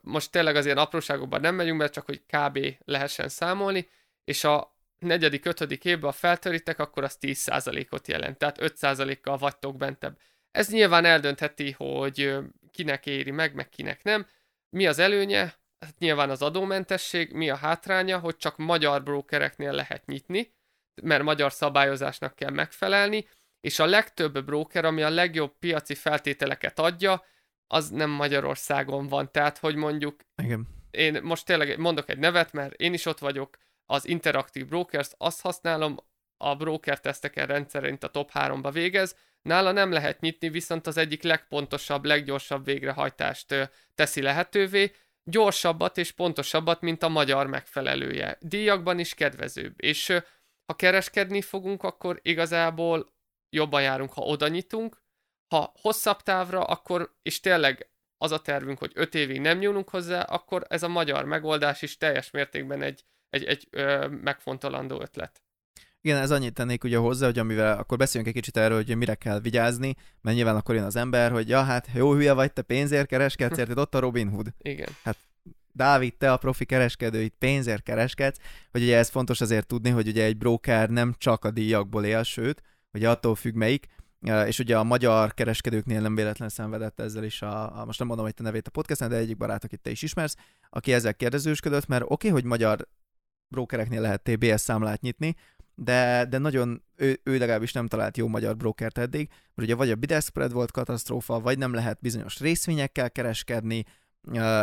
B: Most tényleg az ilyen apróságokban nem megyünk be, csak hogy kb. lehessen számolni, és a negyedik, ötödik évben, ha feltörítek, akkor az 10%-ot jelent, tehát 5%-kal vagytok bentebb. Ez nyilván eldöntheti, hogy kinek éri meg, meg kinek nem. Mi az előnye? Hát nyilván az adómentesség, mi a hátránya, hogy csak magyar brokereknél lehet nyitni, mert magyar szabályozásnak kell megfelelni, és a legtöbb broker, ami a legjobb piaci feltételeket adja, az nem Magyarországon van. Tehát, hogy mondjuk
A: Igen.
B: én most tényleg mondok egy nevet, mert én is ott vagyok, az Interactive Brokers, azt használom, a broker teszteken rendszerint a top 3-ba végez, nála nem lehet nyitni, viszont az egyik legpontosabb, leggyorsabb végrehajtást teszi lehetővé, gyorsabbat és pontosabbat, mint a magyar megfelelője. Díjakban is kedvezőbb, és ha kereskedni fogunk, akkor igazából jobban járunk, ha oda nyitunk, ha hosszabb távra, akkor, és tényleg az a tervünk, hogy öt évig nem nyúlunk hozzá, akkor ez a magyar megoldás is teljes mértékben egy, egy, egy ö, megfontolandó ötlet.
A: Igen, ez annyit tennék ugye hozzá, hogy amivel akkor beszéljünk egy kicsit erről, hogy mire kell vigyázni, mert nyilván akkor jön az ember, hogy ja, hát jó hülye vagy, te pénzért kereskedsz, érted, ott a Robin Hood.
B: Igen.
A: Hát Dávid, te a profi kereskedő, itt pénzért kereskedsz, hogy ugye ez fontos azért tudni, hogy ugye egy broker nem csak a díjakból él, sőt, ugye attól függ melyik, és ugye a magyar kereskedőknél nem véletlen szenvedett ezzel is, a, a most nem mondom, hogy te nevét a podcasten, de egyik barát, akit te is ismersz, aki ezzel kérdezősködött, mert oké, okay, hogy magyar brokereknél lehet TBS számlát nyitni, de, de nagyon ő, ő legalábbis nem talált jó magyar brokert eddig, mert ugye vagy a bid spread volt katasztrófa, vagy nem lehet bizonyos részvényekkel kereskedni,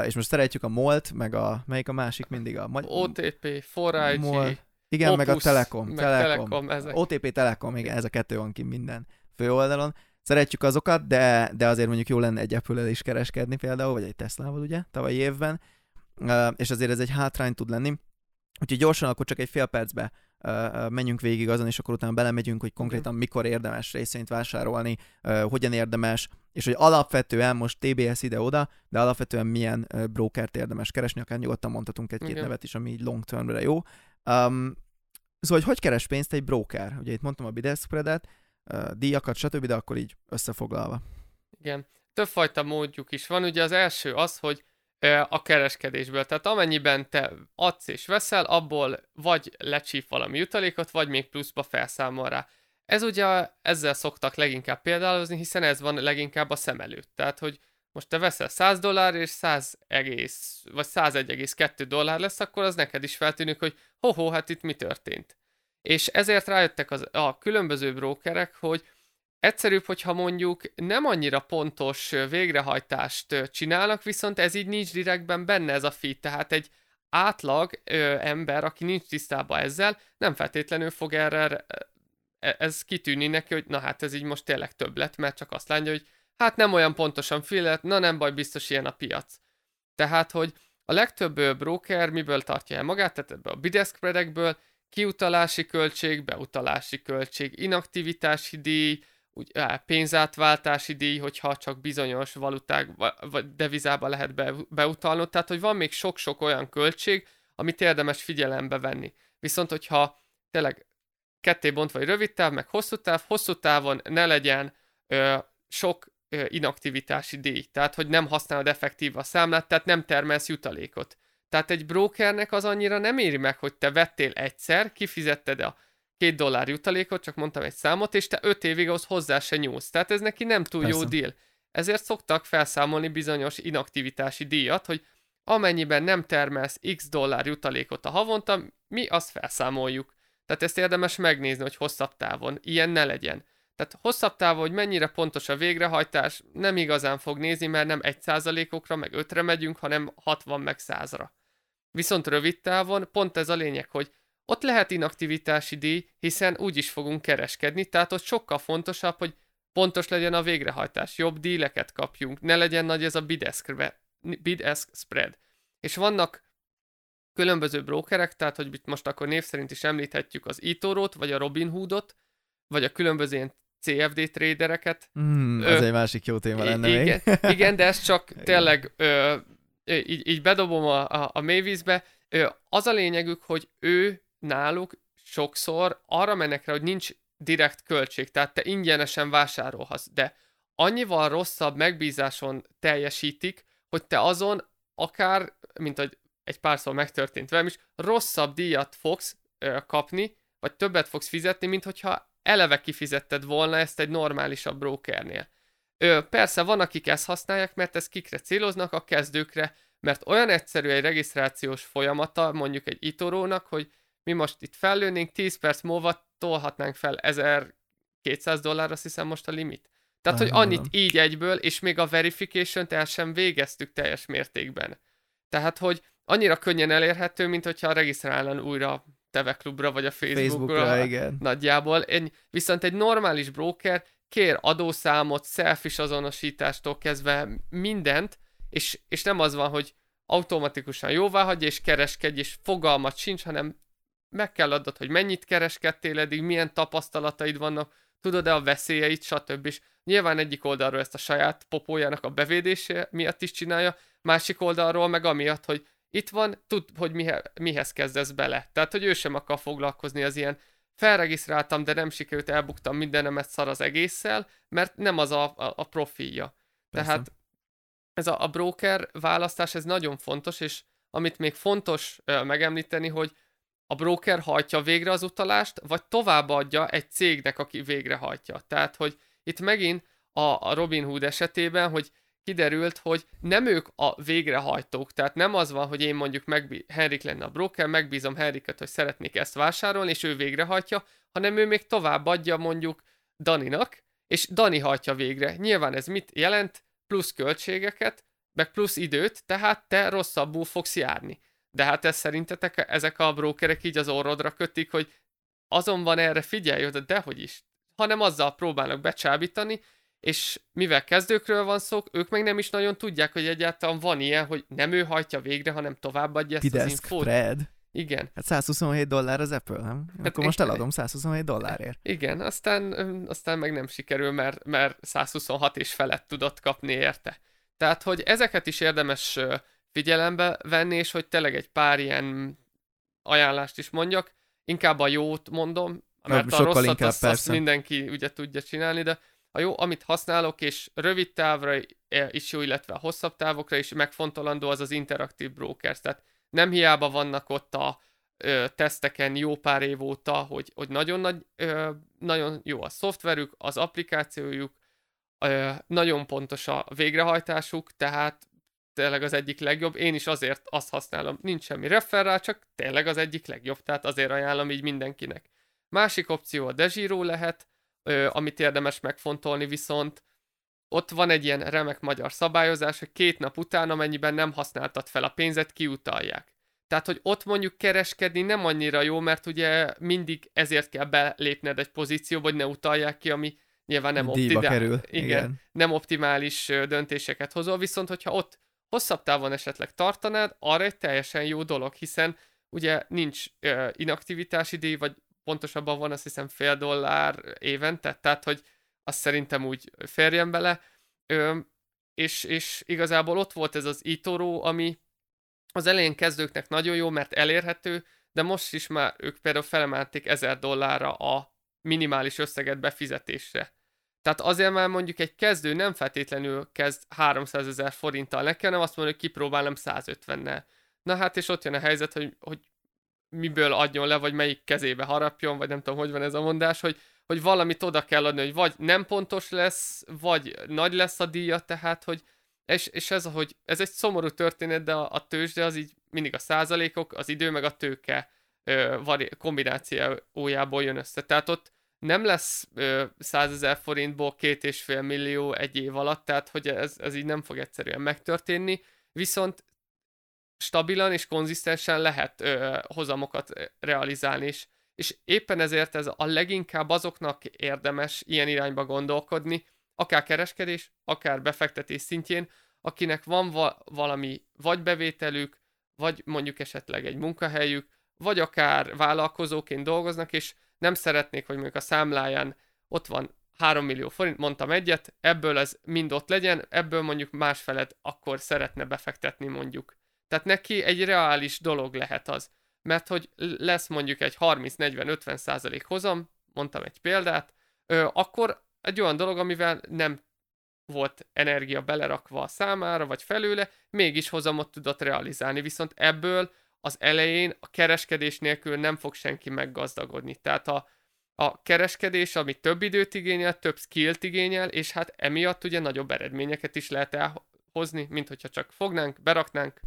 A: és most szeretjük a MOLT, meg a, melyik a másik mindig a...
B: Magy- OTP, 4IG,
A: igen, Opus, meg a Telekom.
B: Meg Telekom, Telekom ezek.
A: OTP Telekom, igen, ez a kettő van ki minden főoldalon. Szeretjük azokat, de, de azért mondjuk jó lenne egy apple is kereskedni például, vagy egy Teslával ugye, tavalyi évben, és azért ez egy hátrány tud lenni. Úgyhogy gyorsan akkor csak egy fél percbe menjünk végig azon, és akkor utána belemegyünk, hogy konkrétan mikor érdemes részvényt vásárolni, hogyan érdemes, és hogy alapvetően most TBS ide-oda, de alapvetően milyen brokert érdemes keresni, akár nyugodtan mondhatunk egy-két Igen. nevet is, ami így long termre jó. Um, szóval, hogy hogy keres pénzt egy broker? Ugye itt mondtam a bid spreadet, uh, díjakat, stb., de akkor így összefoglalva.
B: Igen. Többfajta módjuk is van. Ugye az első az, hogy a kereskedésből. Tehát amennyiben te adsz és veszel, abból vagy lecsíp valami jutalékot, vagy még pluszba felszámol rá. Ez ugye ezzel szoktak leginkább példálozni, hiszen ez van leginkább a szem előtt. Tehát, hogy most te veszel 100 dollár, és 100 egész, vagy 101,2 dollár lesz, akkor az neked is feltűnik, hogy ho-ho, hát itt mi történt. És ezért rájöttek az, a különböző brókerek, hogy Egyszerűbb, hogyha mondjuk nem annyira pontos végrehajtást csinálnak, viszont ez így nincs direktben benne ez a feed, tehát egy átlag ö, ember, aki nincs tisztában ezzel, nem feltétlenül fog erre e, ez kitűnni neki, hogy na hát ez így most tényleg több lett, mert csak azt látja, hogy hát nem olyan pontosan fillet, na nem baj, biztos ilyen a piac. Tehát, hogy a legtöbb broker miből tartja el magát, tehát ebből a bidesk kiutalási költség, beutalási költség, inaktivitási díj, úgy, á, pénzátváltási díj, hogyha csak bizonyos valuták vagy devizába lehet be, beutalnod, tehát hogy van még sok-sok olyan költség, amit érdemes figyelembe venni. Viszont, hogyha tényleg ketté bontva vagy rövid táv, meg hosszú táv, hosszú távon ne legyen ö, sok ö, inaktivitási díj, tehát hogy nem használod effektív a számlát, tehát nem termelsz jutalékot. Tehát egy brokernek az annyira nem éri meg, hogy te vettél egyszer, kifizetted a két dollár jutalékot, csak mondtam egy számot, és te öt évig ahhoz hozzá se nyúlsz. Tehát ez neki nem túl Persze. jó deal. Ezért szoktak felszámolni bizonyos inaktivitási díjat, hogy amennyiben nem termelsz x dollár jutalékot a havonta, mi azt felszámoljuk. Tehát ezt érdemes megnézni, hogy hosszabb távon ilyen ne legyen. Tehát hosszabb távon, hogy mennyire pontos a végrehajtás, nem igazán fog nézni, mert nem 1%-okra, meg 5-re megyünk, hanem 60 meg 100-ra. Viszont rövid távon pont ez a lényeg, hogy ott lehet inaktivitási díj, hiszen úgy is fogunk kereskedni, tehát ott sokkal fontosabb, hogy pontos legyen a végrehajtás, jobb díleket kapjunk, ne legyen nagy ez a bid-ask spread. És vannak különböző brokerek, tehát hogy itt most akkor név szerint is említhetjük az eToro-t, vagy a Robinhoodot, vagy a különböző ilyen CFD tradereket.
A: Mm, az ö, egy másik jó téma lenne
B: igen, még. igen, de ez csak <laughs> tényleg ö, így, így bedobom a, a, a mélyvízbe. Az a lényegük, hogy ő náluk sokszor arra mennek rá, hogy nincs direkt költség, tehát te ingyenesen vásárolhatsz, de annyival rosszabb megbízáson teljesítik, hogy te azon akár, mint hogy egy párszor megtörtént velem is, rosszabb díjat fogsz ö, kapni, vagy többet fogsz fizetni, mint hogyha eleve kifizetted volna ezt egy normálisabb brokernél. Persze van, akik ezt használják, mert ezt kikre céloznak, a kezdőkre, mert olyan egyszerű egy regisztrációs folyamata, mondjuk egy itorónak, hogy mi most itt fellőnénk, 10 perc múlva tolhatnánk fel 1200 dollár, azt hiszem most a limit. Tehát, hogy annyit így egyből, és még a verification-t el sem végeztük teljes mértékben. Tehát, hogy annyira könnyen elérhető, mint hogyha regisztrálnán újra Teveklubra, vagy a Facebookra, Facebookra igen. nagyjából. Egy, viszont egy normális broker kér adószámot, selfish azonosítástól kezdve mindent, és, és nem az van, hogy automatikusan jóvá hagyja, és kereskedj, és fogalmat sincs, hanem meg kell adnod, hogy mennyit kereskedtél eddig, milyen tapasztalataid vannak, tudod-e a veszélyeit, stb. És nyilván egyik oldalról ezt a saját popójának a bevédése miatt is csinálja, másik oldalról meg amiatt, hogy itt van, tud, hogy mihe, mihez kezdesz bele. Tehát, hogy ő sem akar foglalkozni az ilyen felregisztráltam, de nem sikerült, elbuktam mindenemet szar az egésszel, mert nem az a, a, a profilja. Persze. Tehát ez a, a broker választás, ez nagyon fontos, és amit még fontos ö, megemlíteni, hogy a broker hajtja végre az utalást, vagy továbbadja egy cégnek, aki végrehajtja. Tehát, hogy itt megint a, a Robinhood esetében, hogy kiderült, hogy nem ők a végrehajtók, tehát nem az van, hogy én mondjuk megbí- Henrik lenne a broker, megbízom Henriket, hogy szeretnék ezt vásárolni, és ő végrehajtja, hanem ő még tovább adja mondjuk Daninak, és Dani hajtja végre. Nyilván ez mit jelent? Plusz költségeket, meg plusz időt, tehát te rosszabbul fogsz járni. De hát ez szerintetek ezek a brokerek így az orrodra kötik, hogy azon van erre figyelj de dehogy is. Hanem azzal próbálnak becsábítani, és mivel kezdőkről van szó, ők meg nem is nagyon tudják, hogy egyáltalán van ilyen, hogy nem ő hajtja végre, hanem továbbadja ezt Pidesk az infót.
A: Fred.
B: Igen.
A: Hát 127 dollár az Apple, nem? Hát Akkor most eladom 127 dollárért.
B: Igen, aztán, aztán meg nem sikerül, mert, mert 126 és felett tudott kapni érte. Tehát, hogy ezeket is érdemes figyelembe venni, és hogy tényleg egy pár ilyen ajánlást is mondjak. Inkább a jót mondom, mert a rosszat azt, azt mindenki ugye tudja csinálni, de a jó, amit használok, és rövid távra is jó, illetve a hosszabb távokra is megfontolandó, az az interaktív brokers. Tehát nem hiába vannak ott a ö, teszteken jó pár év óta, hogy, hogy nagyon, nagy, ö, nagyon jó a szoftverük, az applikációjuk, ö, nagyon pontos a végrehajtásuk, tehát tényleg az egyik legjobb. Én is azért azt használom, nincs semmi referrál, csak tényleg az egyik legjobb, tehát azért ajánlom így mindenkinek. Másik opció a Dezsíró lehet, ö, amit érdemes megfontolni viszont, ott van egy ilyen remek magyar szabályozás, hogy két nap után, amennyiben nem használtad fel a pénzet, kiutalják. Tehát, hogy ott mondjuk kereskedni nem annyira jó, mert ugye mindig ezért kell belépned egy pozícióba, hogy ne utalják ki, ami nyilván nem, optimál,
A: kerül.
B: Igen, igen. nem optimális döntéseket hozol, viszont hogyha ott hosszabb távon esetleg tartanád, arra egy teljesen jó dolog, hiszen ugye nincs uh, inaktivitási díj, vagy pontosabban van azt hiszem fél dollár évente, tehát hogy azt szerintem úgy férjen bele. Ö, és, és igazából ott volt ez az Itoro, ami az elején kezdőknek nagyon jó, mert elérhető, de most is már ők például felemelték 1000 dollárra a minimális összeget befizetésre. Tehát azért már mondjuk egy kezdő nem feltétlenül kezd 300 ezer forinttal neki, hanem azt mondja, hogy kipróbálom 150-nel. Na hát, és ott jön a helyzet, hogy, hogy miből adjon le, vagy melyik kezébe harapjon, vagy nem tudom, hogy van ez a mondás, hogy, hogy valamit oda kell adni, hogy vagy nem pontos lesz, vagy nagy lesz a díja, tehát, hogy és, és ez, hogy ez egy szomorú történet, de a, a tőzsde az így mindig a százalékok, az idő meg a tőke ö, vari, kombinációjából jön össze. Tehát ott nem lesz ö, 100 ezer forintból két és fél millió egy év alatt, tehát hogy ez, ez így nem fog egyszerűen megtörténni, viszont stabilan és konzisztensen lehet ö, hozamokat realizálni, és, és éppen ezért ez a leginkább azoknak érdemes ilyen irányba gondolkodni, akár kereskedés, akár befektetés szintjén, akinek van va- valami vagy bevételük, vagy mondjuk esetleg egy munkahelyük, vagy akár vállalkozóként dolgoznak, és nem szeretnék, hogy mondjuk a számláján ott van 3 millió forint, mondtam egyet, ebből ez mind ott legyen, ebből mondjuk másfeled akkor szeretne befektetni mondjuk. Tehát neki egy reális dolog lehet az. Mert hogy lesz mondjuk egy 30-40-50 százalék hozam, mondtam egy példát, akkor egy olyan dolog, amivel nem volt energia belerakva a számára, vagy felőle, mégis hozamot tudott realizálni. Viszont ebből az elején a kereskedés nélkül nem fog senki meggazdagodni. Tehát a, a kereskedés, ami több időt igényel, több skillt igényel, és hát emiatt ugye nagyobb eredményeket is lehet elhozni, mint hogyha csak fognánk, beraknánk,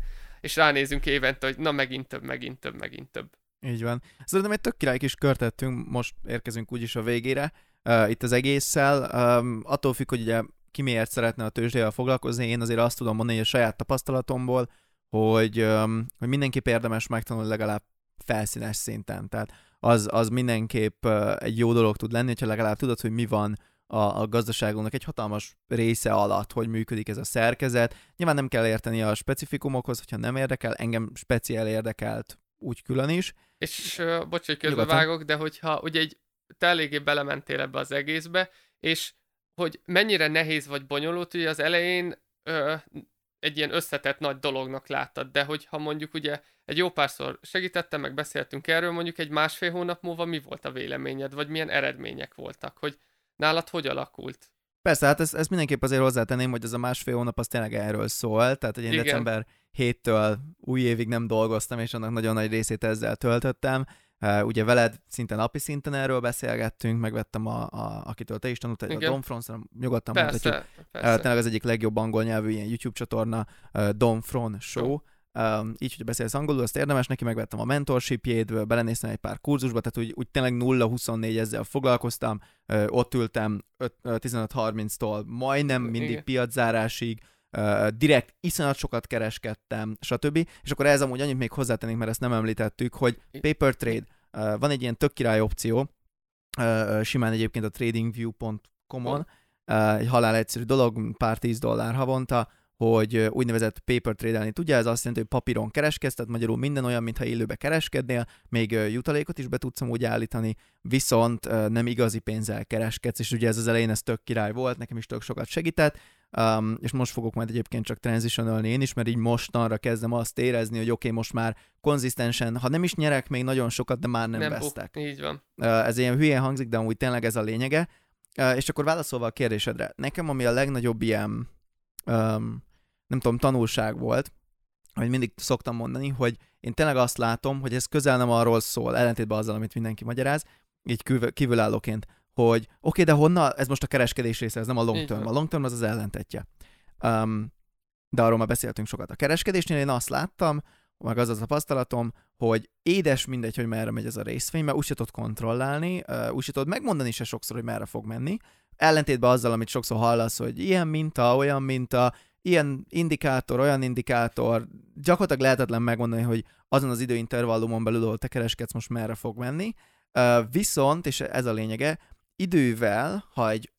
B: és ránézünk évente, hogy na megint több, megint több, megint több.
A: Így van. Szerintem egy tök király kis körtettünk, most érkezünk úgyis a végére, uh, itt az egésszel. Um, attól függ, hogy ugye ki miért szeretne a tőzsdével foglalkozni, én azért azt tudom mondani, hogy a saját tapasztalatomból, hogy, um, hogy mindenképp érdemes megtanulni legalább felszínes szinten. Tehát az, az mindenképp uh, egy jó dolog tud lenni, hogyha legalább tudod, hogy mi van a, a gazdaságunknak egy hatalmas része alatt, hogy működik ez a szerkezet. Nyilván nem kell érteni a specifikumokhoz, hogyha nem érdekel, engem speciál érdekelt úgy külön is.
B: És uh, bocs, hogy közbevágok, de hogyha ugye egy, te eléggé belementél ebbe az egészbe, és hogy mennyire nehéz vagy bonyolult, ugye az elején ö, egy ilyen összetett nagy dolognak láttad, de hogyha mondjuk ugye egy jó párszor segítettem, meg beszéltünk erről, mondjuk egy másfél hónap múlva mi volt a véleményed, vagy milyen eredmények voltak, hogy nálad hogy alakult?
A: Persze, hát ezt, ezt mindenképp azért hozzátenném, hogy ez a másfél hónap az tényleg erről szól, tehát hogy én Igen. december 7-től új évig nem dolgoztam, és annak nagyon nagy részét ezzel töltöttem, Uh, ugye veled szinte napi szinten erről beszélgettünk, megvettem, a, a, akitől te is tanultál, a Don Front, nyugodtan persze, mondhatjuk. Persze. Uh, tényleg az egyik legjobb angol nyelvű ilyen YouTube csatorna, uh, Don Front Show. Um, így, hogy beszélsz angolul, azt érdemes neki, megvettem a mentorshipjét, belenéztem egy pár kurzusba, tehát úgy, úgy tényleg 0-24 ezzel foglalkoztam, ott ültem 15-30-tól majdnem mindig Igen. piaczárásig, uh, direkt iszonyat sokat kereskedtem, stb. És akkor ez amúgy annyit még hozzátennék, mert ezt nem említettük, hogy paper trade, uh, van egy ilyen tök király opció, uh, simán egyébként a tradingview.com-on, egy halál egyszerű dolog, pár tíz dollár havonta, hogy úgynevezett paper trade tudja, ez azt jelenti, hogy papíron kereskedsz, tehát magyarul minden olyan, mintha élőbe kereskednél, még jutalékot is be tudsz úgy állítani, viszont nem igazi pénzzel kereskedsz, és ugye ez az elején ez tök király volt, nekem is tök sokat segített, um, és most fogok majd egyébként csak transitionalni én is, mert így mostanra kezdem azt érezni, hogy oké, okay, most már konzisztensen, ha nem is nyerek még nagyon sokat, de már nem, nem vesztek.
B: Így van.
A: Uh, ez ilyen hülye hangzik, de amúgy tényleg ez a lényege. Uh, és akkor válaszolva a kérdésedre, nekem ami a legnagyobb ilyen um, nem tudom, tanulság volt, hogy mindig szoktam mondani, hogy én tényleg azt látom, hogy ez közel nem arról szól, ellentétben azzal, amit mindenki magyaráz, így kívül, kívülállóként, hogy oké, okay, de honnan, ez most a kereskedés része, ez nem a long term, a long term az az ellentetje. Um, de arról már beszéltünk sokat a kereskedésnél, én azt láttam, meg az az tapasztalatom, hogy édes mindegy, hogy merre megy ez a részvény, mert úgy se tudod kontrollálni, úgy se tudod megmondani se sokszor, hogy merre fog menni. Ellentétben azzal, amit sokszor hallasz, hogy ilyen minta, olyan minta, ilyen indikátor, olyan indikátor, gyakorlatilag lehetetlen megmondani, hogy azon az időintervallumon belül, ahol te kereskedsz, most merre fog menni. Viszont, és ez a lényege, idővel, ha egy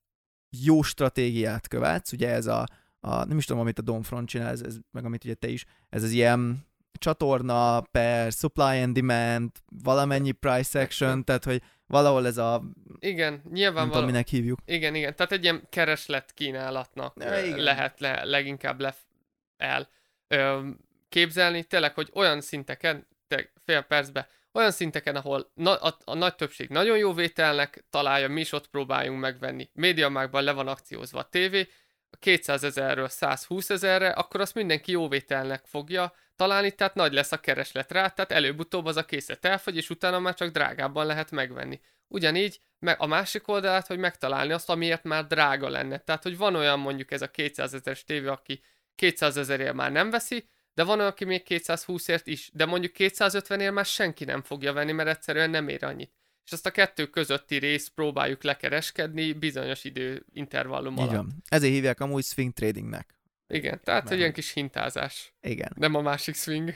A: jó stratégiát követsz, ugye ez a, a nem is tudom, amit a Domfront csinál, ez, ez, meg amit ugye te is, ez az ilyen csatorna per supply and demand, valamennyi price action, tehát hogy valahol ez a...
B: Igen, nyilván
A: nem tudom, minek hívjuk.
B: Igen, igen, tehát egy ilyen kereslet kínálatnak ja, lehet le, leginkább le, el ö, képzelni, tényleg, hogy olyan szinteken, te, fél percbe, olyan szinteken, ahol na, a, a nagy többség nagyon jó vételnek találja, mi is ott próbáljunk megvenni. Médiamákban le van akciózva a tévé, 200 ezerről 120 ezerre, akkor azt mindenki jó vételnek fogja találni, tehát nagy lesz a kereslet rá, tehát előbb-utóbb az a készlet elfogy, és utána már csak drágábban lehet megvenni. Ugyanígy meg a másik oldalát, hogy megtalálni azt, amiért már drága lenne. Tehát, hogy van olyan mondjuk ez a 200 ezeres tévé, aki 200 ezerért már nem veszi, de van olyan, aki még 220ért is, de mondjuk 250-ért már senki nem fogja venni, mert egyszerűen nem ér annyit. És azt a kettő közötti részt próbáljuk lekereskedni bizonyos idő intervallum alatt. Igen.
A: Ezért hívják amúgy swing tradingnek.
B: Igen, tehát Mert... egy ilyen kis hintázás.
A: Igen.
B: Nem a másik swing.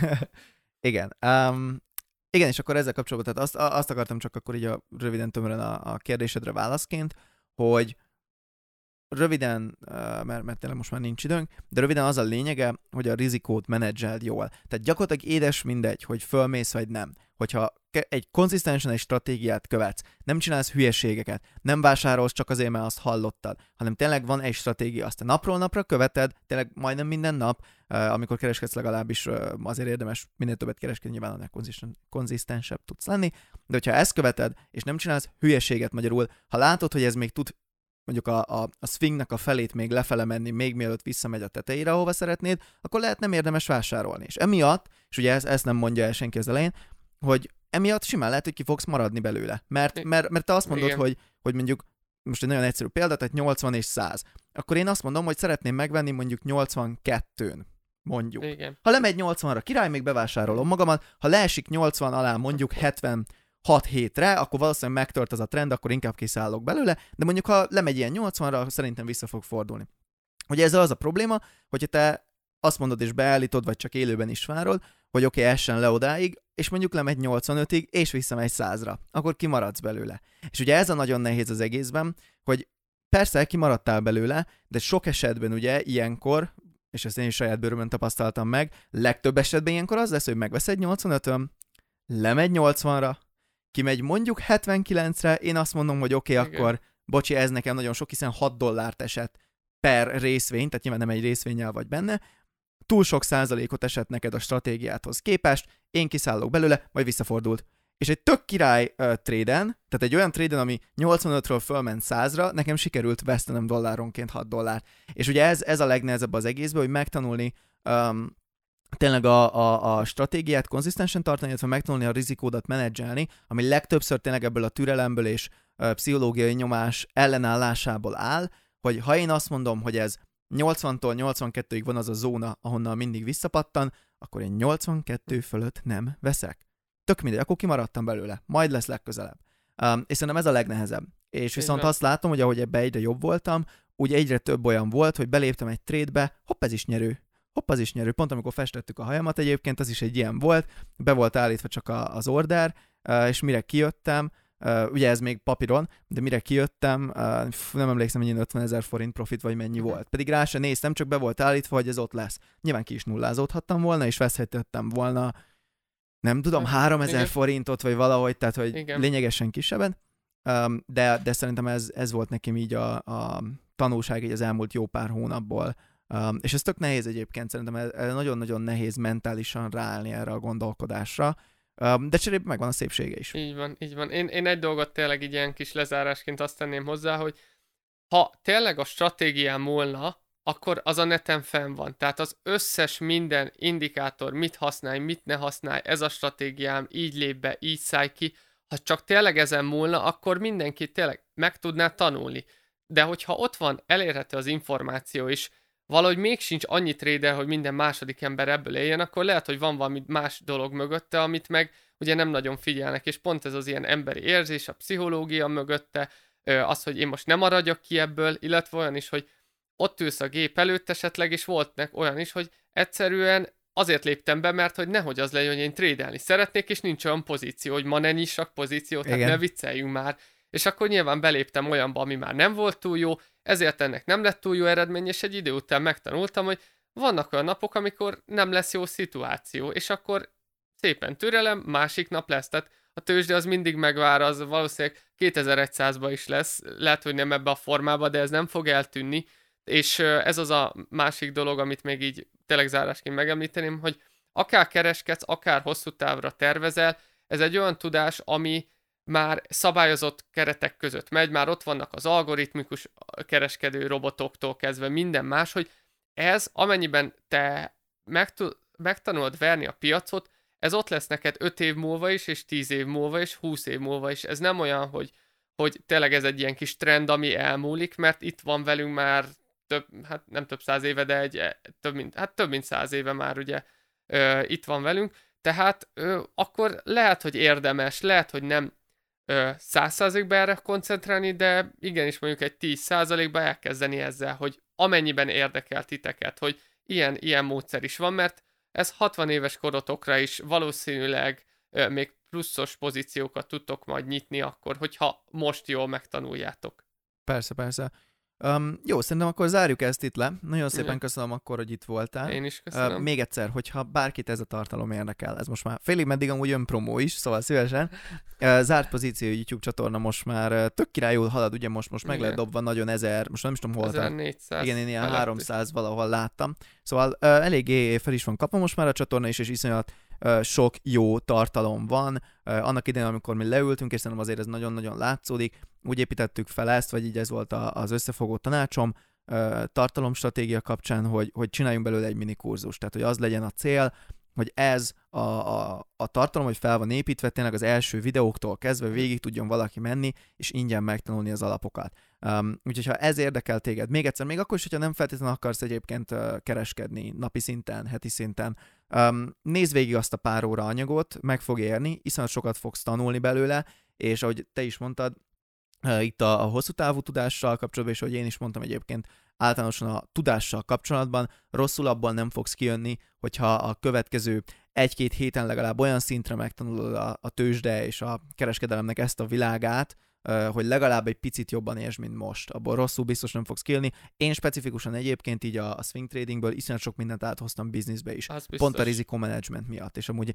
B: <laughs>
A: Igen. Um, igen, és akkor ezzel kapcsolatban, tehát azt, azt akartam csak akkor így a röviden tömören a, a kérdésedre válaszként, hogy röviden, mert, mert tényleg most már nincs időnk, de röviden az a lényege, hogy a rizikót menedzseld jól. Tehát gyakorlatilag édes mindegy, hogy fölmész vagy nem. Hogyha egy konzisztensen egy stratégiát követsz, nem csinálsz hülyeségeket, nem vásárolsz csak azért, mert azt hallottad, hanem tényleg van egy stratégia, azt a napról napra követed, tényleg majdnem minden nap, amikor kereskedsz legalábbis azért érdemes minél többet kereskedni, nyilván annál konzisztensebb tudsz lenni, de hogyha ezt követed, és nem csinálsz hülyeséget magyarul, ha látod, hogy ez még tud mondjuk a, a, a swingnek a felét még lefele menni, még mielőtt visszamegy a tetejére, ahova szeretnéd, akkor lehet nem érdemes vásárolni. És emiatt, és ugye ezt, ezt nem mondja el senki az elején, hogy emiatt simán lehet, hogy ki fogsz maradni belőle. Mert, mert, mert te azt mondod, hogy, hogy mondjuk most egy nagyon egyszerű példa, tehát 80 és 100. Akkor én azt mondom, hogy szeretném megvenni mondjuk 82-n, mondjuk.
B: Igen.
A: Ha lemegy 80-ra, király, még bevásárolom magamat, ha leesik 80 alá mondjuk 70 6 hétre, akkor valószínűleg megtört az a trend, akkor inkább kiszállok belőle, de mondjuk ha lemegy ilyen 80-ra, szerintem vissza fog fordulni. Ugye ezzel az a probléma, hogyha te azt mondod és beállítod, vagy csak élőben is várod, hogy oké, okay, essen le odáig, és mondjuk lemegy 85-ig, és visszamegy 100-ra, akkor kimaradsz belőle. És ugye ez a nagyon nehéz az egészben, hogy persze kimaradtál belőle, de sok esetben ugye ilyenkor, és ezt én is saját bőrömön tapasztaltam meg, legtöbb esetben ilyenkor az lesz, hogy megveszed 85-ön, lemegy 80-ra, kimegy mondjuk 79-re, én azt mondom, hogy oké, okay, akkor bocsi, ez nekem nagyon sok, hiszen 6 dollárt esett per részvény, tehát nyilván nem egy részvényel vagy benne, túl sok százalékot esett neked a stratégiáthoz képest, én kiszállok belőle, majd visszafordult. És egy tök király uh, tréden, tehát egy olyan tréden, ami 85-ről fölment 100-ra, nekem sikerült vesztenem dolláronként 6 dollár. És ugye ez, ez a legnehezebb az egészben, hogy megtanulni um, tényleg a, a, a stratégiát konzisztensen tartani, illetve megtanulni a rizikódat menedzselni, ami legtöbbször tényleg ebből a türelemből és uh, pszichológiai nyomás ellenállásából áll, hogy ha én azt mondom, hogy ez 80-tól 82-ig van az a zóna, ahonnan mindig visszapattan, akkor én 82 fölött nem veszek. Tök mindegy, akkor kimaradtam belőle, majd lesz legközelebb. Um, és szerintem ez a legnehezebb. És viszont azt látom, hogy ahogy ebbe egyre jobb voltam, úgy egyre több olyan volt, hogy beléptem egy trédbe, hopp, ez is nyerő, hopp, az is nyerő. Pont amikor festettük a hajamat egyébként, az is egy ilyen volt, be volt állítva csak a, az order, és mire kijöttem, ugye ez még papíron, de mire kijöttem, nem emlékszem, hogy 50 ezer forint profit vagy mennyi volt. Pedig rá se néztem, csak be volt állítva, hogy ez ott lesz. Nyilván ki is nullázódhattam volna, és veszhetettem volna, nem tudom, 3000 Igen. forintot, vagy valahogy, tehát hogy Igen. lényegesen kisebben. De, de szerintem ez, ez volt nekem így a, a tanulság így az elmúlt jó pár hónapból, Um, és ez tök nehéz egyébként, szerintem nagyon-nagyon nehéz mentálisan ráállni erre a gondolkodásra, um, de cserébe megvan a szépsége is.
B: Így van, így van. Én, én egy dolgot tényleg így ilyen kis lezárásként azt tenném hozzá, hogy ha tényleg a stratégiám múlna, akkor az a neten fenn van. Tehát az összes minden indikátor, mit használj, mit ne használj, ez a stratégiám, így lép be, így szállj ki. Ha csak tényleg ezen múlna, akkor mindenki tényleg meg tudná tanulni. De hogyha ott van elérhető az információ is, valahogy még sincs annyi trader, hogy minden második ember ebből éljen, akkor lehet, hogy van valami más dolog mögötte, amit meg ugye nem nagyon figyelnek, és pont ez az ilyen emberi érzés, a pszichológia mögötte, az, hogy én most nem maradjak ki ebből, illetve olyan is, hogy ott ülsz a gép előtt esetleg, és volt nek olyan is, hogy egyszerűen azért léptem be, mert hogy nehogy az legyen, hogy én trédelni szeretnék, és nincs olyan pozíció, hogy ma ne nyissak pozíciót, tehát Igen. ne vicceljünk már. És akkor nyilván beléptem olyanba, ami már nem volt túl jó, ezért ennek nem lett túl jó eredmény, és egy idő után megtanultam, hogy vannak olyan napok, amikor nem lesz jó szituáció, és akkor szépen türelem, másik nap lesz. Tehát a tőzsde az mindig megvár, az valószínűleg 2100-ba is lesz, lehet, hogy nem ebbe a formába, de ez nem fog eltűnni, és ez az a másik dolog, amit még így tényleg zárásként megemlíteném, hogy akár kereskedsz, akár hosszú távra tervezel, ez egy olyan tudás, ami már szabályozott keretek között megy, már ott vannak az algoritmikus kereskedő robotoktól kezdve minden más, hogy ez, amennyiben te megtu- megtanulod verni a piacot, ez ott lesz neked 5 év múlva is, és 10 év múlva is, 20 év múlva is. Ez nem olyan, hogy, hogy tényleg ez egy ilyen kis trend, ami elmúlik, mert itt van velünk már több, hát nem több száz éve, de egy, több mint, hát több mint száz éve már ugye ö, itt van velünk, tehát ö, akkor lehet, hogy érdemes, lehet, hogy nem 100%-ba erre koncentrálni, de igenis mondjuk egy 10%-ba elkezdeni ezzel, hogy amennyiben érdekel titeket, hogy ilyen, ilyen módszer is van, mert ez 60 éves korotokra is valószínűleg ö, még pluszos pozíciókat tudtok majd nyitni akkor, hogyha most jól megtanuljátok.
A: Persze, persze. Um, jó, szerintem akkor zárjuk ezt itt le. Nagyon szépen
B: Igen.
A: köszönöm akkor, hogy itt voltál.
B: Én is köszönöm.
A: Uh, még egyszer, hogyha bárkit ez a tartalom érdekel, ez most már félig meddig amúgy önpromó is, szóval szívesen. Uh, zárt pozíció YouTube csatorna most már uh, tök királyul halad, ugye most, most meg
B: Igen.
A: lehet dobva nagyon ezer, most nem is tudom hol tart.
B: 1400
A: Igen, én ilyen
B: feletti.
A: 300 valahol láttam. Szóval uh, eléggé fel is van kapva most már a csatorna is, és iszonyat sok jó tartalom van. Annak idején, amikor mi leültünk, és szerintem azért ez nagyon-nagyon látszódik, úgy építettük fel ezt, vagy így ez volt az összefogó tanácsom, tartalomstratégia kapcsán, hogy, hogy csináljunk belőle egy mini kurzus. Tehát, hogy az legyen a cél, hogy ez a, a, a tartalom, hogy fel van építve, tényleg az első videóktól kezdve végig tudjon valaki menni, és ingyen megtanulni az alapokat. Um, úgyhogy ha ez érdekel téged, még egyszer, még akkor is, hogyha nem feltétlenül akarsz egyébként kereskedni napi szinten, heti szinten, um, nézd végig azt a pár óra anyagot, meg fog érni, iszonyat sokat fogsz tanulni belőle, és ahogy te is mondtad, uh, itt a, a hosszú távú tudással kapcsolatban, és ahogy én is mondtam egyébként, általánosan a tudással kapcsolatban rosszul abban nem fogsz kijönni, hogyha a következő egy-két héten legalább olyan szintre megtanulod a, a tőzsde és a kereskedelemnek ezt a világát, hogy legalább egy picit jobban értsd, mint most. Abból rosszul biztos nem fogsz kijönni. Én specifikusan egyébként így a, a swing tradingből iszonyat sok mindent áthoztam bizniszbe is. Pont a rizikó management miatt. És amúgy,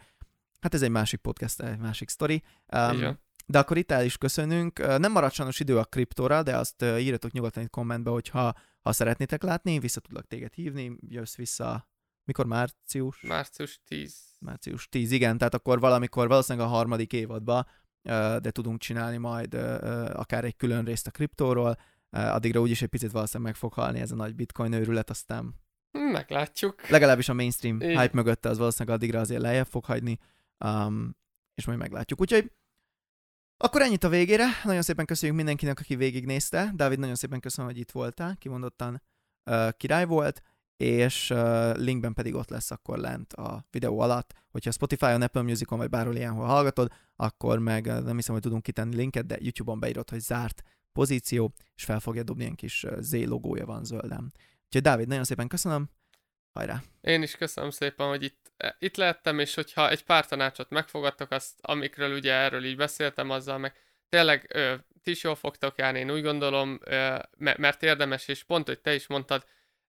A: hát ez egy másik podcast, egy másik sztori. Um,
B: Igen.
A: de akkor itt el is köszönünk. Nem maradt sajnos idő a kriptóra, de azt írjatok nyugodtan itt kommentbe, hogyha ha szeretnétek látni, vissza tudlak téged hívni, jössz vissza, mikor március?
B: Március 10.
A: Március 10, igen, tehát akkor valamikor valószínűleg a harmadik évadba, de tudunk csinálni majd akár egy külön részt a kriptóról, addigra úgyis egy picit valószínűleg meg fog halni ez a nagy bitcoin őrület, aztán
B: Meglátjuk.
A: legalábbis a mainstream
B: Igen.
A: hype mögötte az valószínűleg addigra azért lejjebb fog hagyni, um, és majd meglátjuk. Úgyhogy akkor ennyit a végére. Nagyon szépen köszönjük mindenkinek, aki végignézte. Dávid, nagyon szépen köszönöm, hogy itt voltál. Kimondottan uh, király volt, és linkben pedig ott lesz akkor lent a videó alatt. Hogyha Spotify-on, Apple Music-on vagy bárhol ilyenhol hallgatod, akkor meg nem hiszem, hogy tudunk kitenni linket, de YouTube-on beírod, hogy zárt pozíció, és fel fogja dobni ilyen kis Z logója van zölden. Úgyhogy Dávid, nagyon szépen köszönöm. Hajrá!
B: Én is köszönöm szépen, hogy itt, itt lehettem, és hogyha egy pár tanácsot megfogadtok, azt, amikről ugye erről így beszéltem, azzal meg tényleg ö, ti is jól fogtok járni, én úgy gondolom, ö, me- mert érdemes, és pont, hogy te is mondtad,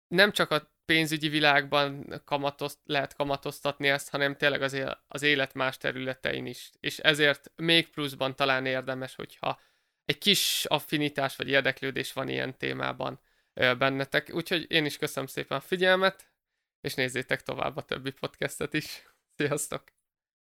B: nem csak a pénzügyi világban kamatozt, lehet kamatoztatni ezt, hanem tényleg az, él, az élet más területein is. És ezért még pluszban talán érdemes, hogyha egy kis affinitás vagy érdeklődés van ilyen témában bennetek. Úgyhogy én is köszönöm szépen a figyelmet, és nézzétek tovább a többi podcastet is. <laughs> Sziasztok!